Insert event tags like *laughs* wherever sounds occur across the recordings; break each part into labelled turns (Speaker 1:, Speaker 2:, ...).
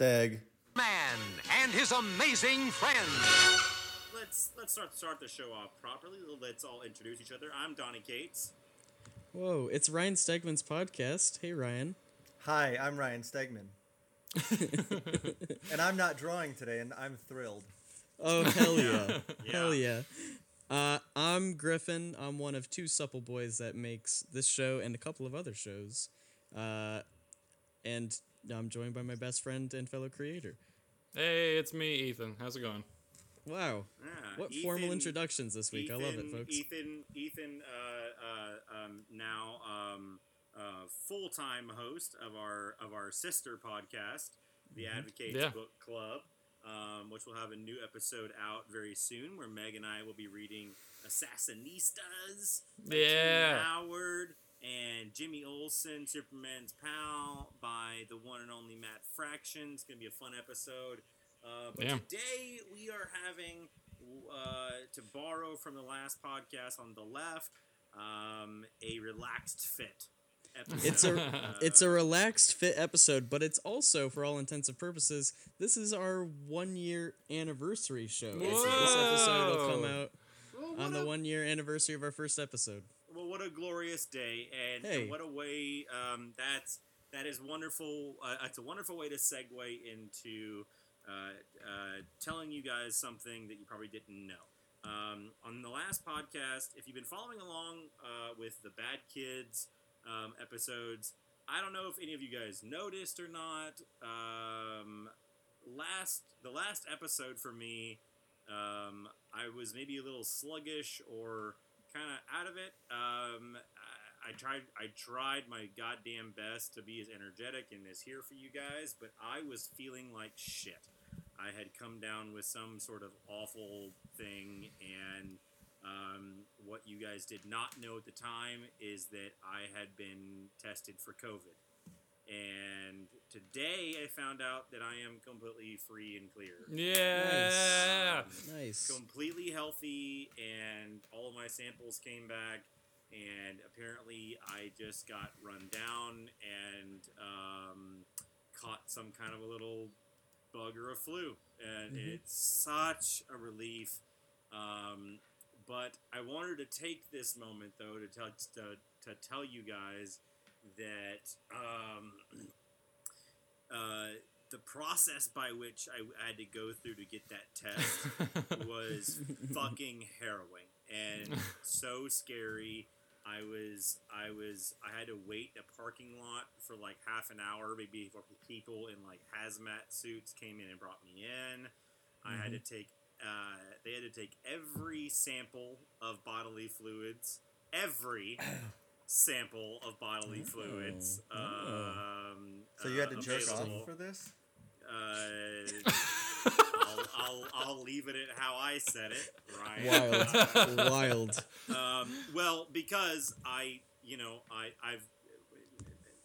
Speaker 1: Stag.
Speaker 2: Man and his amazing friends.
Speaker 3: Let's let's start start the show off properly. Let's all introduce each other. I'm Donny Cates.
Speaker 4: Whoa, it's Ryan Stegman's podcast. Hey, Ryan.
Speaker 1: Hi, I'm Ryan Stegman. *laughs* and I'm not drawing today, and I'm thrilled.
Speaker 4: Oh, hell yeah.
Speaker 3: Yeah.
Speaker 4: Hell yeah. Uh, I'm Griffin. I'm one of two supple boys that makes this show and a couple of other shows. Uh, and I'm joined by my best friend and fellow creator.
Speaker 5: Hey, it's me, Ethan. How's it going?
Speaker 4: Wow.
Speaker 3: Yeah,
Speaker 4: What formal introductions this week. I love it,
Speaker 3: Ethan-
Speaker 4: folks.
Speaker 3: Ethan, Ethan, uh, uh, um, now um, uh, full time host of our of our sister podcast, the
Speaker 4: Mm-hmm.
Speaker 3: Advocates
Speaker 5: Yeah.
Speaker 3: Book Club, um, which will have a new episode out very soon, where Meg and I will be reading Assassinistas.
Speaker 5: Yeah.
Speaker 3: Howard and Jimmy Olsen, Superman's pal, by the one and only Matt Fraction. It's gonna be a fun episode. Uh, but
Speaker 5: Yeah.
Speaker 3: today we are having uh, to borrow from the last podcast on the left um, a relaxed fit. Episode.
Speaker 4: It's a
Speaker 3: Uh,
Speaker 4: it's a relaxed fit episode, but it's also, for all intents and purposes, this is our one year anniversary show. This episode will come out
Speaker 3: well,
Speaker 4: on the
Speaker 3: a-
Speaker 4: one year anniversary of our first episode.
Speaker 3: Well, what a glorious day, and,
Speaker 4: Hey.
Speaker 3: and what a way um, that's that is wonderful. Uh, it's a wonderful way to segue into uh, uh, telling you guys something that you probably didn't know. Um, on the last podcast, if you've been following along uh, with the Bad Kids um, episodes, I don't know if any of you guys noticed or not. Um, last the last episode for me, um, I was maybe a little sluggish or kind of out of it. Um, I, I tried I tried my goddamn best to be as energetic and as here for you guys, but I was feeling like shit. I had come down with some sort of awful thing, and um, what you guys did not know at the time is that I had been tested for COVID. And today I found out that I am completely free and clear.
Speaker 5: Yeah.
Speaker 3: Um,
Speaker 4: Nice.
Speaker 3: completely healthy, and all of my samples came back. And apparently, I just got run down and um, caught some kind of a little bug or a flu, and
Speaker 4: Mhm.
Speaker 3: it's such a relief. Um, but I wanted to take this moment though to tell to, to tell you guys that um, *clears throat* uh, the process by which I had to go through to get that test *laughs* was fucking harrowing and *laughs* so scary. I was I was I had to wait in a parking lot for like half an hour, maybe before people in like hazmat suits came in and brought me in. I had to take uh, they had to take every sample of bodily fluids, every *coughs* sample of bodily fluids.
Speaker 4: Oh.
Speaker 3: Um,
Speaker 1: So you had to
Speaker 3: uh,
Speaker 1: jerk
Speaker 3: available.
Speaker 1: off for this?
Speaker 3: Uh, *laughs* I'll, I'll, I'll leave it at how I said it, Right.
Speaker 4: Wild. Wild.
Speaker 3: Um, well, because I, you know, I, I've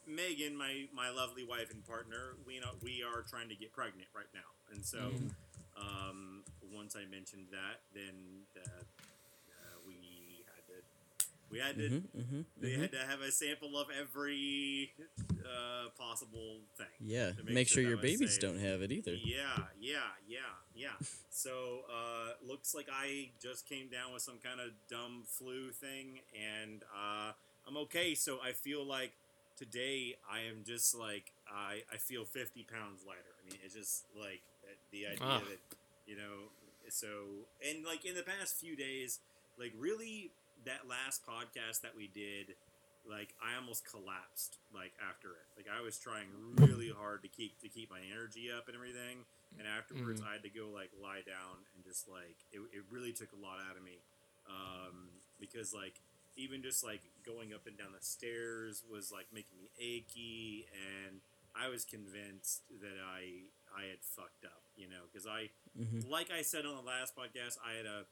Speaker 3: Megan, my my lovely wife and partner, we know we are trying to get pregnant right now, and so
Speaker 4: Mhm.
Speaker 3: um, once I mentioned that, then uh, uh, we had to we had to
Speaker 4: hmm hmm
Speaker 3: they had to have a sample of every uh, possible thing.
Speaker 4: Yeah.
Speaker 3: to
Speaker 4: Make, sure
Speaker 3: that
Speaker 4: your babies
Speaker 3: safe.
Speaker 4: don't have it either.
Speaker 3: Yeah, yeah, yeah, yeah. so uh, looks like I just came down with some kind of dumb flu thing, and uh, I'm okay. So I feel like today I am just like I I feel 50 pounds lighter. I mean, it's just like uh, the idea
Speaker 5: Ah.
Speaker 3: that you know. So and like in the past few days, like really that last podcast that we did like I almost collapsed like after it. Like I was trying really hard to keep to keep my energy up and everything, and afterwards I had to go like lie down and just like it, it really took a lot out of me. Um, because like even just like going up and down the stairs was like making me achy, and I was convinced that I I had fucked up, you know, because I
Speaker 4: hmm
Speaker 3: like I said on the last podcast, I had a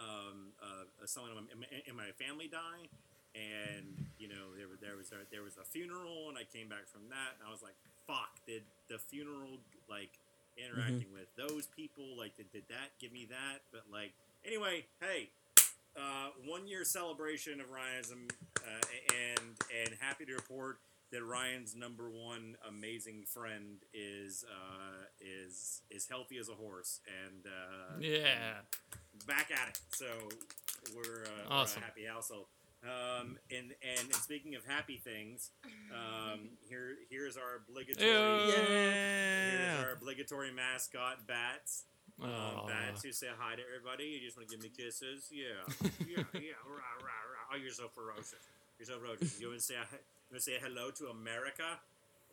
Speaker 3: um, uh, someone in my, family die, and you know there was there was a, there was a funeral, and I came back from that, and I was like, "Fuck!" Did the funeral like interacting with those people? Like, did, did that give me that? But like, anyway, hey, uh, one year celebration of Ryanism, uh, and and happy to report that Ryan's number one amazing friend is uh, is is healthy as a horse and uh,
Speaker 5: Yeah.
Speaker 3: Back at it. So we're, uh,
Speaker 5: Awesome.
Speaker 3: we're a happy household. Um, and, and and speaking of happy things, um, here here's our obligatory
Speaker 5: Ew.
Speaker 3: here's our obligatory mascot Bats. Um,
Speaker 5: Aw.
Speaker 3: Bats, you say hi to everybody. You just want to give me kisses. Yeah, yeah, *laughs* yeah. Rah, rah, rah. Oh, you're so ferocious. You're so ferocious. You want to say you want to say hello to America?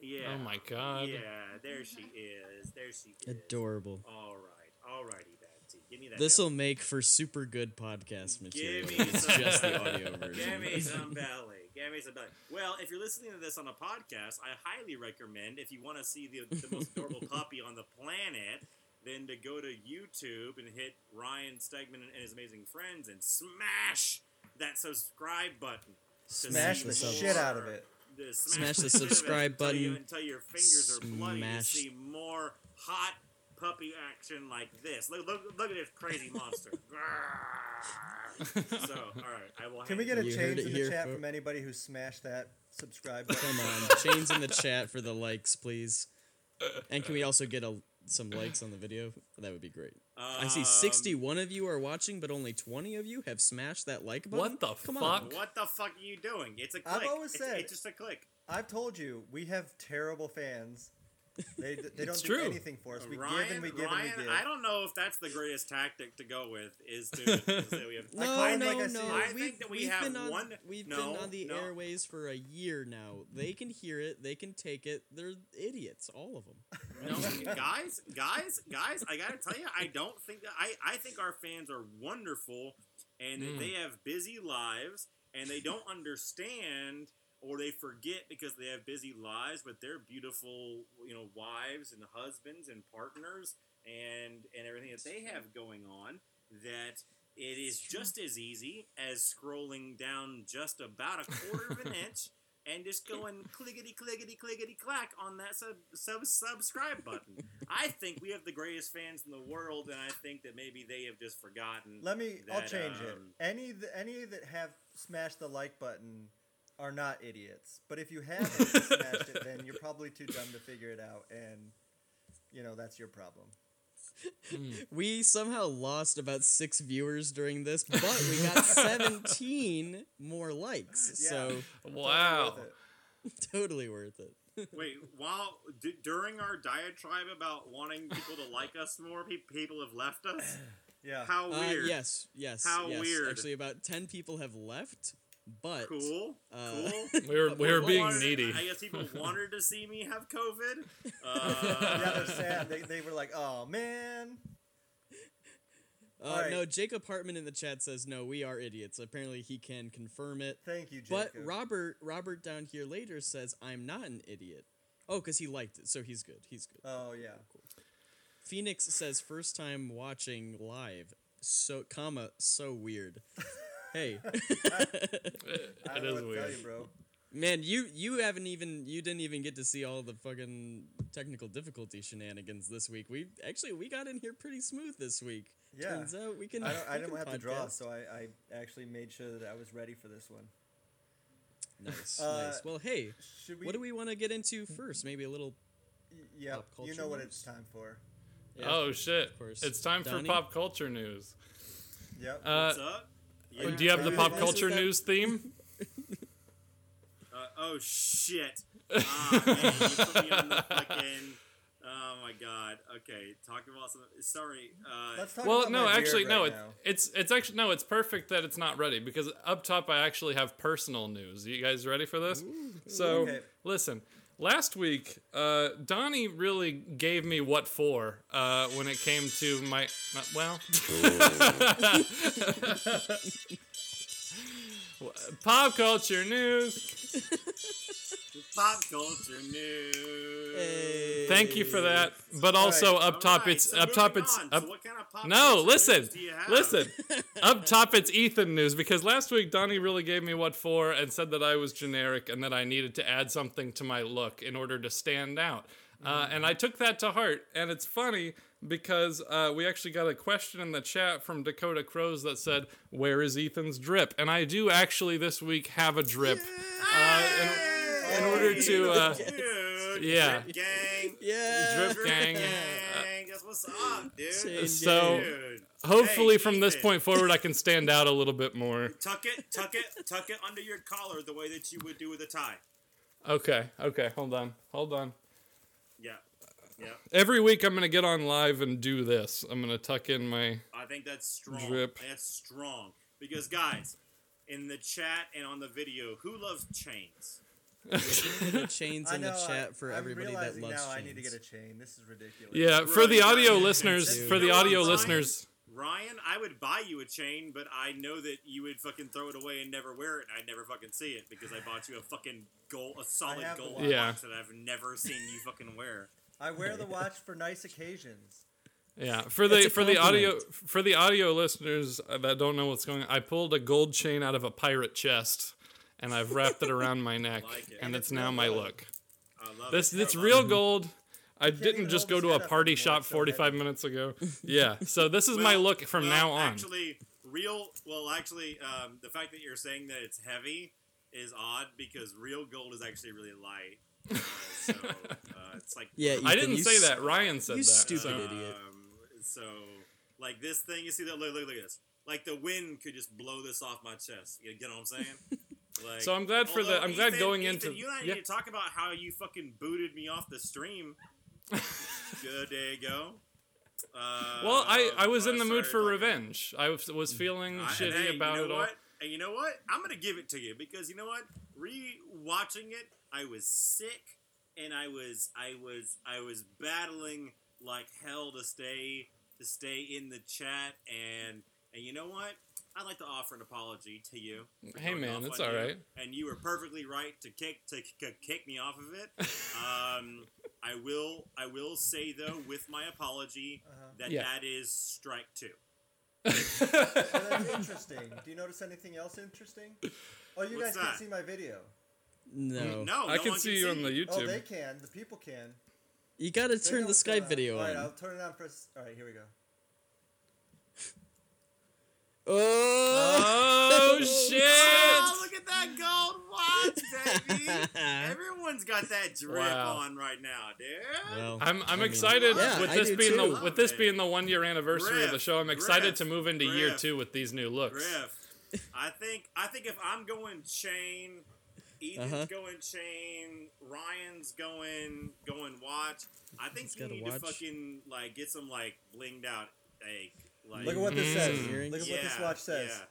Speaker 3: Yeah.
Speaker 5: Oh my god.
Speaker 3: Yeah, there she is. There she is.
Speaker 4: Adorable.
Speaker 3: All right, all righty, Betsy. Give me that.
Speaker 4: This will make for super good podcast material.
Speaker 3: Give me
Speaker 4: It's
Speaker 3: some-
Speaker 4: just the audio *laughs* version.
Speaker 3: Give me some belly. Give me some belly. Well, if you're listening to this on a podcast, I highly recommend if you want to see the, the most adorable *laughs* puppy on the planet, then to go to YouTube and hit Ryan Stegman and his amazing friends and smash that subscribe button.
Speaker 1: Smash
Speaker 3: see
Speaker 1: the
Speaker 3: more-
Speaker 1: shit out of it.
Speaker 3: the-
Speaker 4: Smash the
Speaker 3: shit out of it
Speaker 4: subscribe
Speaker 3: until you-
Speaker 4: button.
Speaker 3: until your fingers are bloody to see more hot puppy action like this. Look, look, look at this crazy monster. *laughs* so, all right, I will.
Speaker 1: Can we get a
Speaker 4: You
Speaker 1: change in the chat
Speaker 4: fo-
Speaker 1: from anybody who smashed that subscribe *laughs* button?
Speaker 4: Come on, *laughs* chains in the chat for the likes, please. And can we also get a some likes on the video? That would be great. I see
Speaker 3: Um,
Speaker 4: 61 of you are watching, but only 20 of you have smashed that like button.
Speaker 5: What the
Speaker 4: Come
Speaker 5: fuck?
Speaker 4: On.
Speaker 3: What the fuck are you doing? It's a click.
Speaker 1: I've always
Speaker 3: It's-
Speaker 1: said-
Speaker 3: it's just a click.
Speaker 1: I've told you we have terrible fans. They, they don't
Speaker 5: It's
Speaker 1: do anything for us. We
Speaker 3: Ryan,
Speaker 1: give and we give
Speaker 3: Ryan,
Speaker 1: and we give.
Speaker 3: I don't know if that's the greatest tactic to go with. Is to, is that we have. *laughs*
Speaker 4: No,
Speaker 1: find
Speaker 4: no,
Speaker 1: like
Speaker 4: no.
Speaker 3: I
Speaker 4: we've,
Speaker 3: think that we
Speaker 4: we've been on,
Speaker 3: one-
Speaker 4: We've
Speaker 3: no,
Speaker 4: been on the
Speaker 3: no.
Speaker 4: airways for a year now. They can hear it. They can take it. They're idiots, all of them.
Speaker 3: No, guys, guys, guys! I gotta tell you, I don't think that I. I think our fans are wonderful, and
Speaker 5: Mm.
Speaker 3: they have busy lives, and they don't understand or they forget because they have busy lives, but they're beautiful, you know, wives and husbands and partners and and everything that they have going on. That it is just as easy as scrolling down just about a quarter of an *laughs* inch and just going clickety clickety clickety clack on that sub, sub subscribe button. I think we have the greatest fans in the world, and I think that maybe they have just forgotten.
Speaker 1: Let me. I'll
Speaker 3: that,
Speaker 1: change it.
Speaker 3: um,
Speaker 1: Any th- any that have smashed the like button are not idiots. But if you *laughs* haven't smashed it, then you're probably too dumb to figure it out, and you know that's your problem.
Speaker 4: We somehow lost about six viewers during this, but we got *laughs* 17 more likes. So
Speaker 5: Wow.
Speaker 1: Worth it.
Speaker 4: totally worth it. *laughs*
Speaker 3: Wait, while d- during our diatribe about wanting people to like us more, pe- people have left us.
Speaker 1: Yeah.
Speaker 3: How
Speaker 4: Uh,
Speaker 3: weird!
Speaker 4: yes, yes.
Speaker 3: How
Speaker 4: yes.
Speaker 3: weird.
Speaker 4: Actually, about 10 people have left, but
Speaker 3: Cool,
Speaker 4: Uh,
Speaker 3: cool. *laughs*
Speaker 5: We were we were being
Speaker 3: wanted-
Speaker 5: needy.
Speaker 3: I guess people *laughs* wanted to see me have COVID. *laughs*
Speaker 1: yeah,
Speaker 3: Uh,
Speaker 1: they're sad. They, they were like, "Oh man."
Speaker 4: uh,
Speaker 1: Alright.
Speaker 4: no, Jacob Hartman in the chat says no, we are idiots. Apparently, he can confirm it.
Speaker 1: Thank you, Jacob.
Speaker 4: But Robert, Robert down here later says I'm not an idiot. Oh, because he liked it, so he's good. He's good.
Speaker 1: Oh yeah. Cool.
Speaker 4: Phoenix says first time watching live. So, comma, so weird. Hey, *laughs*
Speaker 1: I
Speaker 5: It
Speaker 1: don't know tell
Speaker 5: weird.
Speaker 1: you, bro.
Speaker 4: man, you you haven't even you didn't even get to see all the fucking technical difficulty shenanigans this week. We actually we got in here pretty smooth this week.
Speaker 1: Yeah.
Speaker 4: Turns out we can.
Speaker 1: I, don't, I didn't
Speaker 4: can
Speaker 1: have to draw, so I, I actually made sure that I was ready for this one.
Speaker 4: Nice,
Speaker 1: Uh,
Speaker 4: nice. Well, hey,
Speaker 1: Should we?
Speaker 4: what do we want to get into first? Maybe a little.
Speaker 1: y- Yeah,
Speaker 4: pop
Speaker 1: you know what
Speaker 4: news?
Speaker 1: it's time for.
Speaker 4: yeah.
Speaker 5: oh shit!
Speaker 4: course.
Speaker 5: It's time for pop culture news.
Speaker 1: Yep.
Speaker 5: Uh,
Speaker 3: what's up?
Speaker 5: Oh,
Speaker 3: Yeah.
Speaker 5: do you have the pop culture news theme?
Speaker 3: Uh, oh shit! Ah, man, you put me on the fucking. Oh my god. Okay, talking about something. Sorry. Uh,
Speaker 1: Let's talk
Speaker 5: Well,
Speaker 1: about
Speaker 5: no,
Speaker 1: my
Speaker 5: actually,
Speaker 1: beard
Speaker 5: no.
Speaker 1: right
Speaker 5: It,
Speaker 1: now.
Speaker 5: it's it's actually no. It's perfect that it's not ready because up top I actually have personal news. You guys ready for this? So
Speaker 1: Okay.
Speaker 5: listen. Last week, uh, Donny really gave me what for uh, when it came to my, my well, *laughs* pop culture news.
Speaker 3: pop culture news.
Speaker 4: Hey.
Speaker 5: Thank you for that. But also
Speaker 1: right.
Speaker 5: up top,
Speaker 3: Alright,
Speaker 5: it's
Speaker 3: so
Speaker 5: up top. It's
Speaker 3: on.
Speaker 5: up.
Speaker 3: So what kind pop
Speaker 5: No, listen,
Speaker 3: news do you have?
Speaker 5: listen. *laughs* Up top, it's Ethan news because last week Donny really gave me what for and said that I was generic and that I needed to add something to my look in order to stand out. Uh, and I took that to heart. And it's funny because uh, we actually got a question in the chat from Dakota Crows that said, "Where is Ethan's drip?" And I do actually this week have a drip. Uh, and-
Speaker 3: Hey,
Speaker 5: order to, uh, yeah.
Speaker 3: Drip gang,
Speaker 4: Yeah.
Speaker 5: Drip gang.
Speaker 3: Gang, that's what's up, dude.
Speaker 5: So-
Speaker 3: Dude.
Speaker 5: Hopefully,
Speaker 3: Hey,
Speaker 5: from this
Speaker 3: Ethan.
Speaker 5: point forward, I can stand out a little bit more. *laughs*
Speaker 3: Tuck it, tuck it, tuck it under your collar the way that you would do with a tie.
Speaker 5: Okay, okay, hold on, hold on.
Speaker 3: Yeah, yeah.
Speaker 5: Every week, I'm gonna get on live and do this. I'm gonna tuck in my.
Speaker 3: I think that's strong.
Speaker 5: Drip.
Speaker 3: That's strong because guys, in the chat and on the video, who loves chains? *laughs*
Speaker 4: The chains in
Speaker 1: know.
Speaker 4: the
Speaker 1: I-
Speaker 4: chat for
Speaker 1: I'm
Speaker 4: everybody that loves
Speaker 1: now
Speaker 4: chains.
Speaker 1: I need to get a chain. This is ridiculous.
Speaker 5: Yeah, for
Speaker 3: Right,
Speaker 5: the audio
Speaker 3: right.
Speaker 5: listeners, for the audio
Speaker 3: Ryan?
Speaker 5: listeners,
Speaker 3: Ryan, I would buy you a chain, but I know that you would fucking throw it away and never wear it, and I'd never fucking see it because I bought you a fucking gold, a solid gold
Speaker 1: watch.
Speaker 5: Yeah.
Speaker 3: that I've never seen you fucking wear.
Speaker 1: I wear the watch for nice occasions.
Speaker 5: yeah, for the
Speaker 4: a
Speaker 5: for the audio for the audio listeners that don't know what's going on, I pulled a gold chain out of a pirate chest, and I've wrapped it around my neck, *laughs*
Speaker 3: Like it.
Speaker 5: and
Speaker 3: And
Speaker 5: it's
Speaker 1: it's
Speaker 5: now my look.
Speaker 3: I love
Speaker 5: This
Speaker 3: it.
Speaker 5: it's real
Speaker 3: it.
Speaker 5: gold. I didn't just go to a party shop
Speaker 1: it's so
Speaker 5: 45 minutes ago. *laughs* Yeah, so this is my look from
Speaker 3: well,
Speaker 5: now on.
Speaker 3: Actually, real. Well, actually, um, the fact that you're saying that it's heavy is odd because real gold is actually really light. *laughs* Uh, so uh, it's like
Speaker 4: Yeah,
Speaker 5: I didn't say that. Ryan said
Speaker 4: you
Speaker 5: that.
Speaker 4: stupid
Speaker 5: so-
Speaker 4: idiot.
Speaker 3: Um, so, like this thing, you see that? Look, look, look at this. Like the wind could just blow this off my chest. You get what I'm saying? Like,
Speaker 5: So I'm glad for the- I'm glad
Speaker 3: Ethan-
Speaker 5: going
Speaker 3: Ethan,
Speaker 5: into-
Speaker 3: You and I
Speaker 5: yeah.
Speaker 3: need to talk about how you fucking booted me off the stream. Good day ago. Uh,
Speaker 5: Well, I, I was in the mood for revenge. I was, was feeling
Speaker 3: I-
Speaker 5: shitty
Speaker 3: hey,
Speaker 5: about
Speaker 3: you know
Speaker 5: it all.
Speaker 3: what? And you know what? I'm gonna give it to you because you know what? Re-watching it, I was sick, and I was I was I was battling like hell to stay to stay in the chat, and and you know what? I'd like to offer an apology to you.
Speaker 5: Hey, man,
Speaker 3: off
Speaker 5: it's
Speaker 3: on
Speaker 5: all
Speaker 3: you,
Speaker 5: right.
Speaker 3: And you were perfectly right to kick to k- kick me off of it. *laughs* Um, I will I will say though, with my apology,
Speaker 1: Uh-huh.
Speaker 3: that
Speaker 5: Yeah.
Speaker 3: that is strike two.
Speaker 1: Oh, that's *laughs* interesting. Do you notice anything else interesting? Oh, you
Speaker 3: What's
Speaker 1: guys can't see my video.
Speaker 4: No.
Speaker 3: No,
Speaker 5: I
Speaker 3: no
Speaker 5: can
Speaker 3: one
Speaker 5: see you on the
Speaker 3: YouTube.
Speaker 1: Oh, they can. The people can.
Speaker 4: You gotta
Speaker 1: They
Speaker 4: turn the
Speaker 1: what's going
Speaker 4: Skype
Speaker 1: on.
Speaker 4: video
Speaker 1: All right,
Speaker 4: on.
Speaker 1: I'll turn it on for. a s- All right, here we go.
Speaker 4: Oh! *laughs*
Speaker 5: oh shit!
Speaker 3: Oh, look at that gold watch, baby! *laughs* Everyone's got that drip
Speaker 5: Wow.
Speaker 3: on right now, dude.
Speaker 4: well,
Speaker 5: I'm I'm
Speaker 4: I mean-
Speaker 5: excited
Speaker 4: Yeah,
Speaker 5: with this being
Speaker 4: too.
Speaker 5: the with this being the one year anniversary of the show. I'm excited to move into year two with these new looks.
Speaker 3: Griff, I think I think if I'm going chain, Ethan's
Speaker 4: Uh-huh.
Speaker 3: going chain, Ryan's going going watch. I think
Speaker 4: He's
Speaker 3: you
Speaker 4: got a
Speaker 3: need to fucking like get some like blinged out like like
Speaker 1: Look at what this
Speaker 5: Mm.
Speaker 1: says.
Speaker 4: Earrings?
Speaker 1: Look at what this watch says.
Speaker 3: yeah.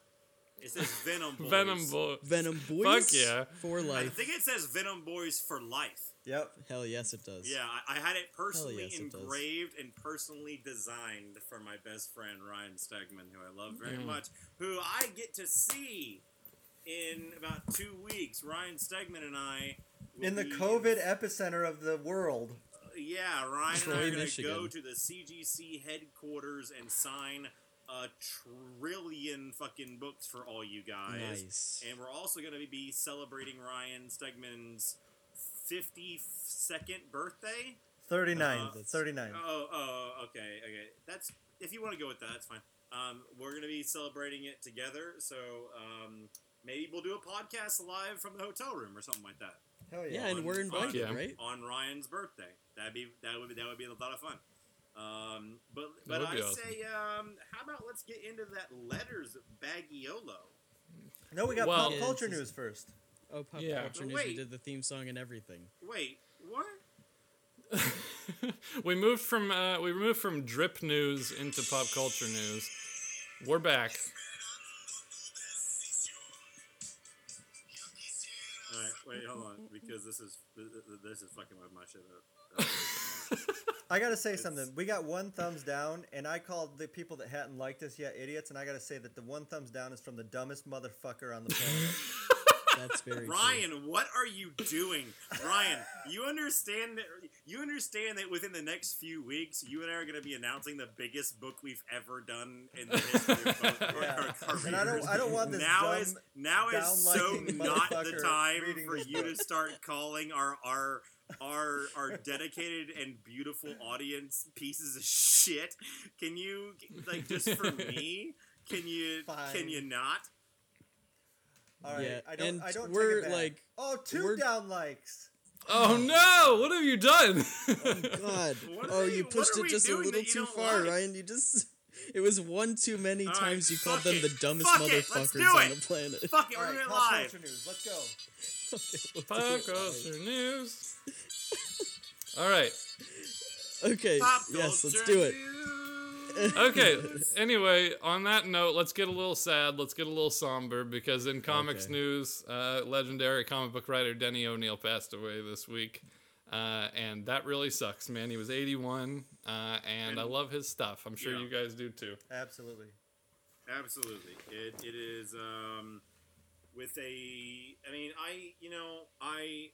Speaker 3: It says Venom *laughs* Boys.
Speaker 5: Venom boy.
Speaker 4: Venom Boys.
Speaker 5: Fuck yeah.
Speaker 4: For life.
Speaker 3: I think it says Venom Boys for life.
Speaker 1: Yep.
Speaker 4: Hell yes, it does.
Speaker 3: Yeah, I, I had it personally
Speaker 4: yes, it does.
Speaker 3: engraved and personally designed for my best friend Ryan Stegman, who I love very
Speaker 5: Mm.
Speaker 3: much, who I get to see in about two weeks. Ryan Stegman and I. will
Speaker 1: In the
Speaker 3: be-
Speaker 1: COVID epicenter of the world.
Speaker 3: Yeah, Ryan
Speaker 4: Troy,
Speaker 3: and I are going to go to the CGC headquarters and sign a trillion fucking books for all you guys.
Speaker 4: Nice.
Speaker 3: And we're also going to be celebrating Ryan Stegman's 52nd birthday.
Speaker 1: 39.
Speaker 3: Uh,
Speaker 1: 39.
Speaker 3: Oh, oh, okay, okay. That's if you want to go with that, that's fine. Um, we're gonna be celebrating it together, so um, maybe we'll do a podcast live from the hotel room or something like that
Speaker 1: Hell
Speaker 4: Yeah,
Speaker 1: yeah.
Speaker 4: and we're invited,
Speaker 5: yeah.
Speaker 4: right?
Speaker 3: on Ryan's birthday. That'd be that would be, that would be a lot of fun. Um, but but I
Speaker 5: awesome.
Speaker 3: say, um, how about let's get into that letters baggiolo.
Speaker 1: No, we got
Speaker 5: Well-
Speaker 1: pop culture
Speaker 4: it's
Speaker 1: news first.
Speaker 4: Oh, pop
Speaker 5: Yeah.
Speaker 4: culture
Speaker 3: But
Speaker 4: news. We did the theme song and everything.
Speaker 3: Wait, what? *laughs*
Speaker 5: we moved from uh, we moved from drip news into pop culture news. We're back.
Speaker 3: All right, wait, hold on, because this is this is fucking with my shit up. *laughs*
Speaker 1: I gotta say
Speaker 3: It's-
Speaker 1: something. We got one thumbs down, and I called the people that hadn't liked us yet idiots, and I gotta say that the one thumbs down is from the dumbest motherfucker on the planet. *laughs*
Speaker 4: That's very true.
Speaker 3: Ryan, what are you doing? Ryan, you understand that you understand that within the next few weeks, you and I are going to be announcing the biggest book we've ever done in the history of *laughs* both
Speaker 1: Yeah.
Speaker 3: our careers.
Speaker 1: And I don't- I don't want this
Speaker 3: now
Speaker 1: dumb,
Speaker 3: is now is so not the time for you to start calling our our our our dedicated and beautiful audience pieces of shit. Can you like just for *laughs* me? Can you can you not?
Speaker 1: All right,
Speaker 4: Yeah,
Speaker 1: I don't.
Speaker 4: and
Speaker 1: I don't
Speaker 4: we're,
Speaker 1: take it back.
Speaker 4: like-
Speaker 1: oh, two
Speaker 4: we're-
Speaker 1: down likes.
Speaker 5: Oh no! What have you done?
Speaker 4: oh *laughs*
Speaker 3: God.
Speaker 4: Oh, you
Speaker 3: you-
Speaker 4: pushed it just a little too far,
Speaker 3: like?
Speaker 4: Ryan. You just. It was one too many
Speaker 3: All right,
Speaker 4: times you called
Speaker 3: fuck
Speaker 4: them
Speaker 3: it.
Speaker 4: the dumbest
Speaker 3: Fuck it, let's
Speaker 4: motherfuckers
Speaker 3: do
Speaker 4: on the planet.
Speaker 3: Fuck it,
Speaker 1: All
Speaker 3: we're
Speaker 1: right,
Speaker 3: doing it
Speaker 1: pop
Speaker 3: live.
Speaker 1: culture news. Let's go.
Speaker 5: Okay, *laughs* Pop culture news. All right.
Speaker 4: Okay,
Speaker 3: Pop
Speaker 4: yes, let's do it.
Speaker 5: Okay. *laughs* Anyway, on that note, let's get a little sad. Let's get a little somber because in comics
Speaker 4: Okay.
Speaker 5: news, uh, legendary comic book writer Denny O'Neil passed away this week. Uh, and that really sucks, man. He was 81, uh, and I love his stuff. I'm sure
Speaker 3: Yeah.
Speaker 5: you guys do too.
Speaker 1: Absolutely.
Speaker 3: Absolutely. It, it is um, with a. I mean, I, you know, I.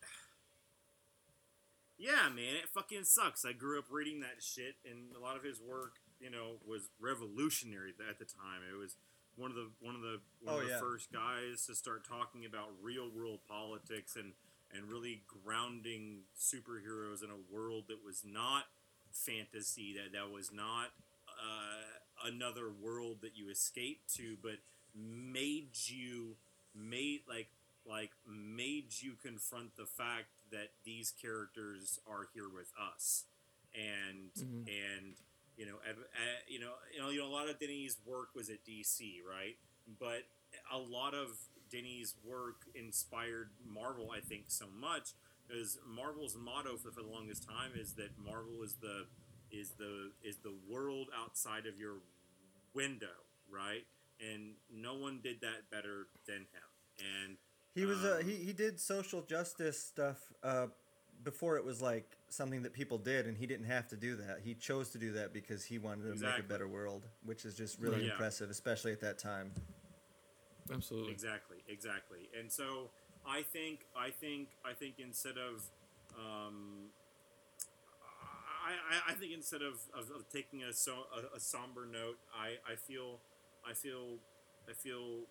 Speaker 3: Yeah, man, it fucking sucks. I grew up reading that shit, and a lot of his work, you know, was revolutionary at the time. It was one of the one of the one
Speaker 1: Oh,
Speaker 3: of the
Speaker 1: yeah.
Speaker 3: first guys to start talking about real world politics and and really grounding superheroes in a world that was not fantasy that that was not uh, another world that you escaped to but made you made like like made you confront the fact that these characters are here with us and
Speaker 5: Mhm.
Speaker 3: and you know at, at, you know you know you know a lot of Denny's work was at DC right but a lot of Denny's work inspired Marvel I think so much because Marvel's motto for, for the longest time is that Marvel is the is the is the world outside of your window, right? And no one did that better than him. And
Speaker 1: He was. Uh,
Speaker 3: Um,
Speaker 1: he he did social justice stuff. Uh, before it was like something that people did, and he didn't have to do that. He chose to do that because he wanted to make a better world, which is just really
Speaker 3: Yeah.
Speaker 1: impressive, especially at that time.
Speaker 5: Absolutely.
Speaker 3: exactly, exactly. And so I think I think I think instead of um, I, I, I think instead of, of, of taking a, so, a, a somber note, I, I feel I feel I feel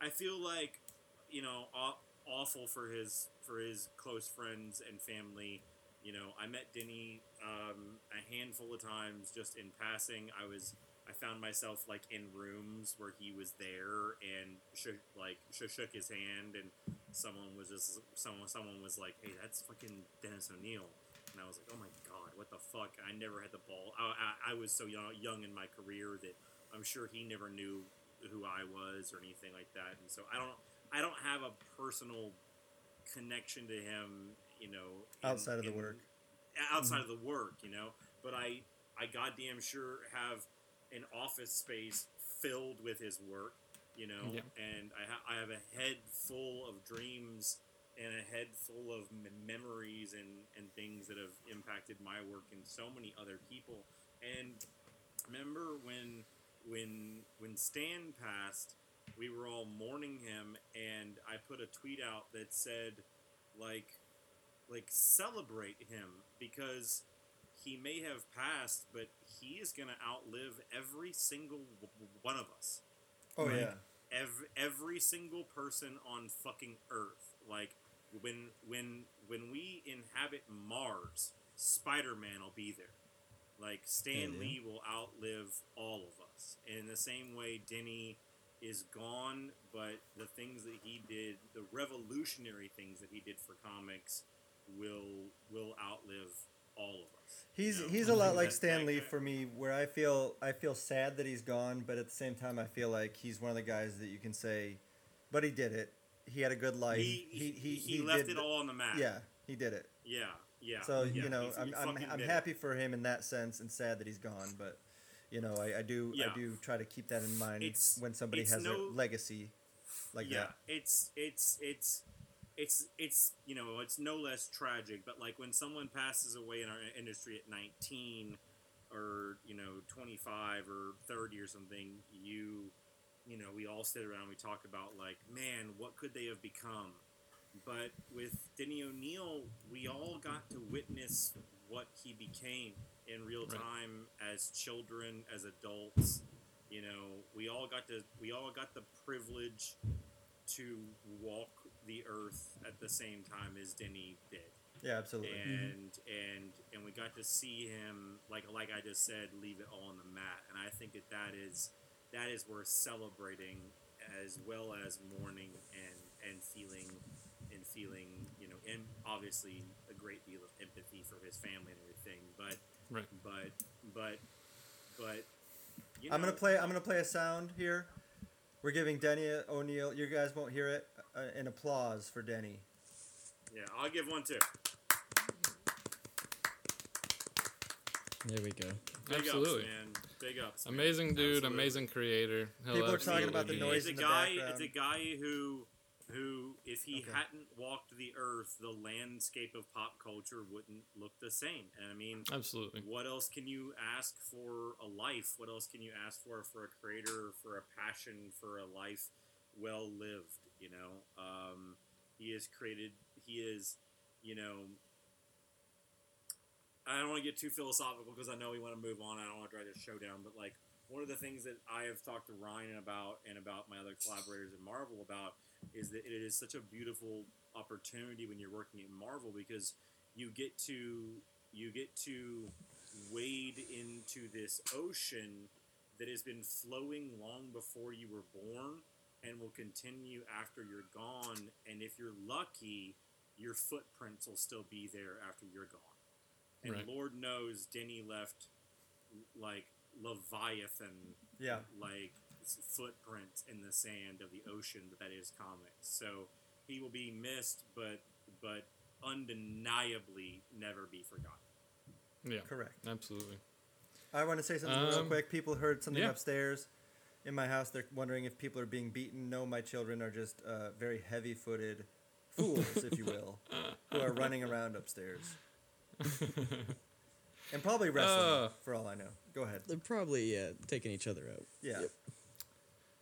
Speaker 3: I feel like you know aw- awful for his for his close friends and family. You know, I met Denny um, a handful of times just in passing. I was I found myself like in rooms where he was there and shook like sh- shook his hand and someone was just someone someone was like, "Hey, that's fucking Dennis O'Neil," and I was like, "Oh my god, what the fuck?" I never had the ball. I, I, I was so young, young in my career that I'm sure he never knew who I was or anything like that, and so I don't I don't have a personal connection to him, you know, in-
Speaker 1: Outside of the
Speaker 3: in-
Speaker 1: work.
Speaker 3: outside mm-hmm. of the work, you know. But I, I goddamn sure have an office space filled with his work, you know,
Speaker 5: Yeah.
Speaker 3: and I, ha- I have a head full of dreams and a head full of m- memories and, and things that have impacted my work and so many other people. And remember when when when Stan passed, we were all mourning him, and I put a tweet out that said, like, like celebrate him because he may have passed, but he is gonna outlive every single w- one of us.
Speaker 1: Oh
Speaker 5: Right.
Speaker 1: yeah.
Speaker 3: Every, every single person on fucking Earth. Like when when when we inhabit Mars, Spider Man will be there. Like Stan
Speaker 4: yeah.
Speaker 3: Lee will outlive all of us. And in the same way, Denny is gone, but the things that he did, the revolutionary things that he did for comics, will will outlive all of us.
Speaker 1: He's
Speaker 3: you know?
Speaker 1: he's a lot *laughs* like Stan Lee for me, where I feel I feel sad that he's gone, but at the same time I feel like he's one of the guys that you can say, but he did it. He had a good life.
Speaker 3: He, he, he,
Speaker 1: he
Speaker 3: left
Speaker 1: did
Speaker 3: it all on the map.
Speaker 1: Yeah, he did it.
Speaker 3: Yeah. Yeah.
Speaker 1: So
Speaker 3: yeah,
Speaker 1: you know, I'm I'm, I'm
Speaker 3: it.
Speaker 1: happy for him in that sense, and sad that he's gone. But you know, I, I do
Speaker 3: Yeah.
Speaker 1: I do try to keep that in mind
Speaker 3: It's-
Speaker 1: when somebody has
Speaker 3: no-
Speaker 1: a legacy like
Speaker 3: yeah,
Speaker 1: that.
Speaker 3: it's it's it's it's it's you know it's no less tragic. But like when someone passes away in our industry at 19 or you know 25 or 30 or something, you you know we all sit around and we talk about like man, what could they have become? But with Denny O'Neil, we all got to witness what he became in real
Speaker 5: Right.
Speaker 3: time as children, as adults. You know, we all got to we all got the privilege to walk the earth at the same time as Denny did.
Speaker 1: Yeah, absolutely.
Speaker 3: And mm-hmm. and and we got to see him like like I just said, leave it all on the mat. And I think that that is that is worth celebrating as well as mourning and and feeling and feeling you know and obviously a great deal of empathy for his family and everything but
Speaker 5: Right.
Speaker 3: but but but you
Speaker 1: I'm gonna play. I'm gonna play a sound here. We're giving Denny O'Neil. You guys won't hear it. Uh, an applause for Denny.
Speaker 3: yeah i'll give one too
Speaker 4: There we go.
Speaker 3: big
Speaker 5: Absolutely.
Speaker 3: ups man big ups man.
Speaker 5: Amazing dude,
Speaker 3: Absolutely.
Speaker 5: amazing creator. He'll
Speaker 1: People are talking about the
Speaker 5: absolutely be-
Speaker 1: noise
Speaker 3: it's a
Speaker 1: the
Speaker 3: guy
Speaker 1: background.
Speaker 3: it's a guy who who if he
Speaker 1: Okay.
Speaker 3: hadn't walked the earth the landscape of pop culture wouldn't look the same and i mean
Speaker 5: Absolutely.
Speaker 3: what else can you ask for a life what else can you ask for for a creator for a passion for a life well lived you know um, he has created he is you know i don't want to get too philosophical because i know we want to move on i don't want to drag this show down but like one of the things that i have talked to ryan about and about my other collaborators at marvel about is that it is such a beautiful opportunity when you're working at marvel because you get to you get to wade into this ocean that has been flowing long before you were born and will continue after you're gone. And if you're lucky, your footprints will still be there after you're gone. And
Speaker 5: Right.
Speaker 3: Lord knows Denny left like Leviathan
Speaker 1: Yeah.
Speaker 3: like s- footprints in the sand of the ocean that that is comics. So he will be missed, but but undeniably never be forgotten.
Speaker 5: Yeah.
Speaker 1: Correct.
Speaker 5: Absolutely.
Speaker 1: I want to say something real
Speaker 5: Um,
Speaker 1: quick. People heard something
Speaker 5: yeah.
Speaker 1: upstairs in my house. They're wondering if people are being beaten. No, my children are just uh, very heavy-footed fools, if you will, who are running around upstairs *laughs* and probably wrestling.
Speaker 5: Uh.
Speaker 1: for all I know. Go ahead.
Speaker 4: They're probably yeah taking each other out.
Speaker 1: Yeah.
Speaker 4: Yep.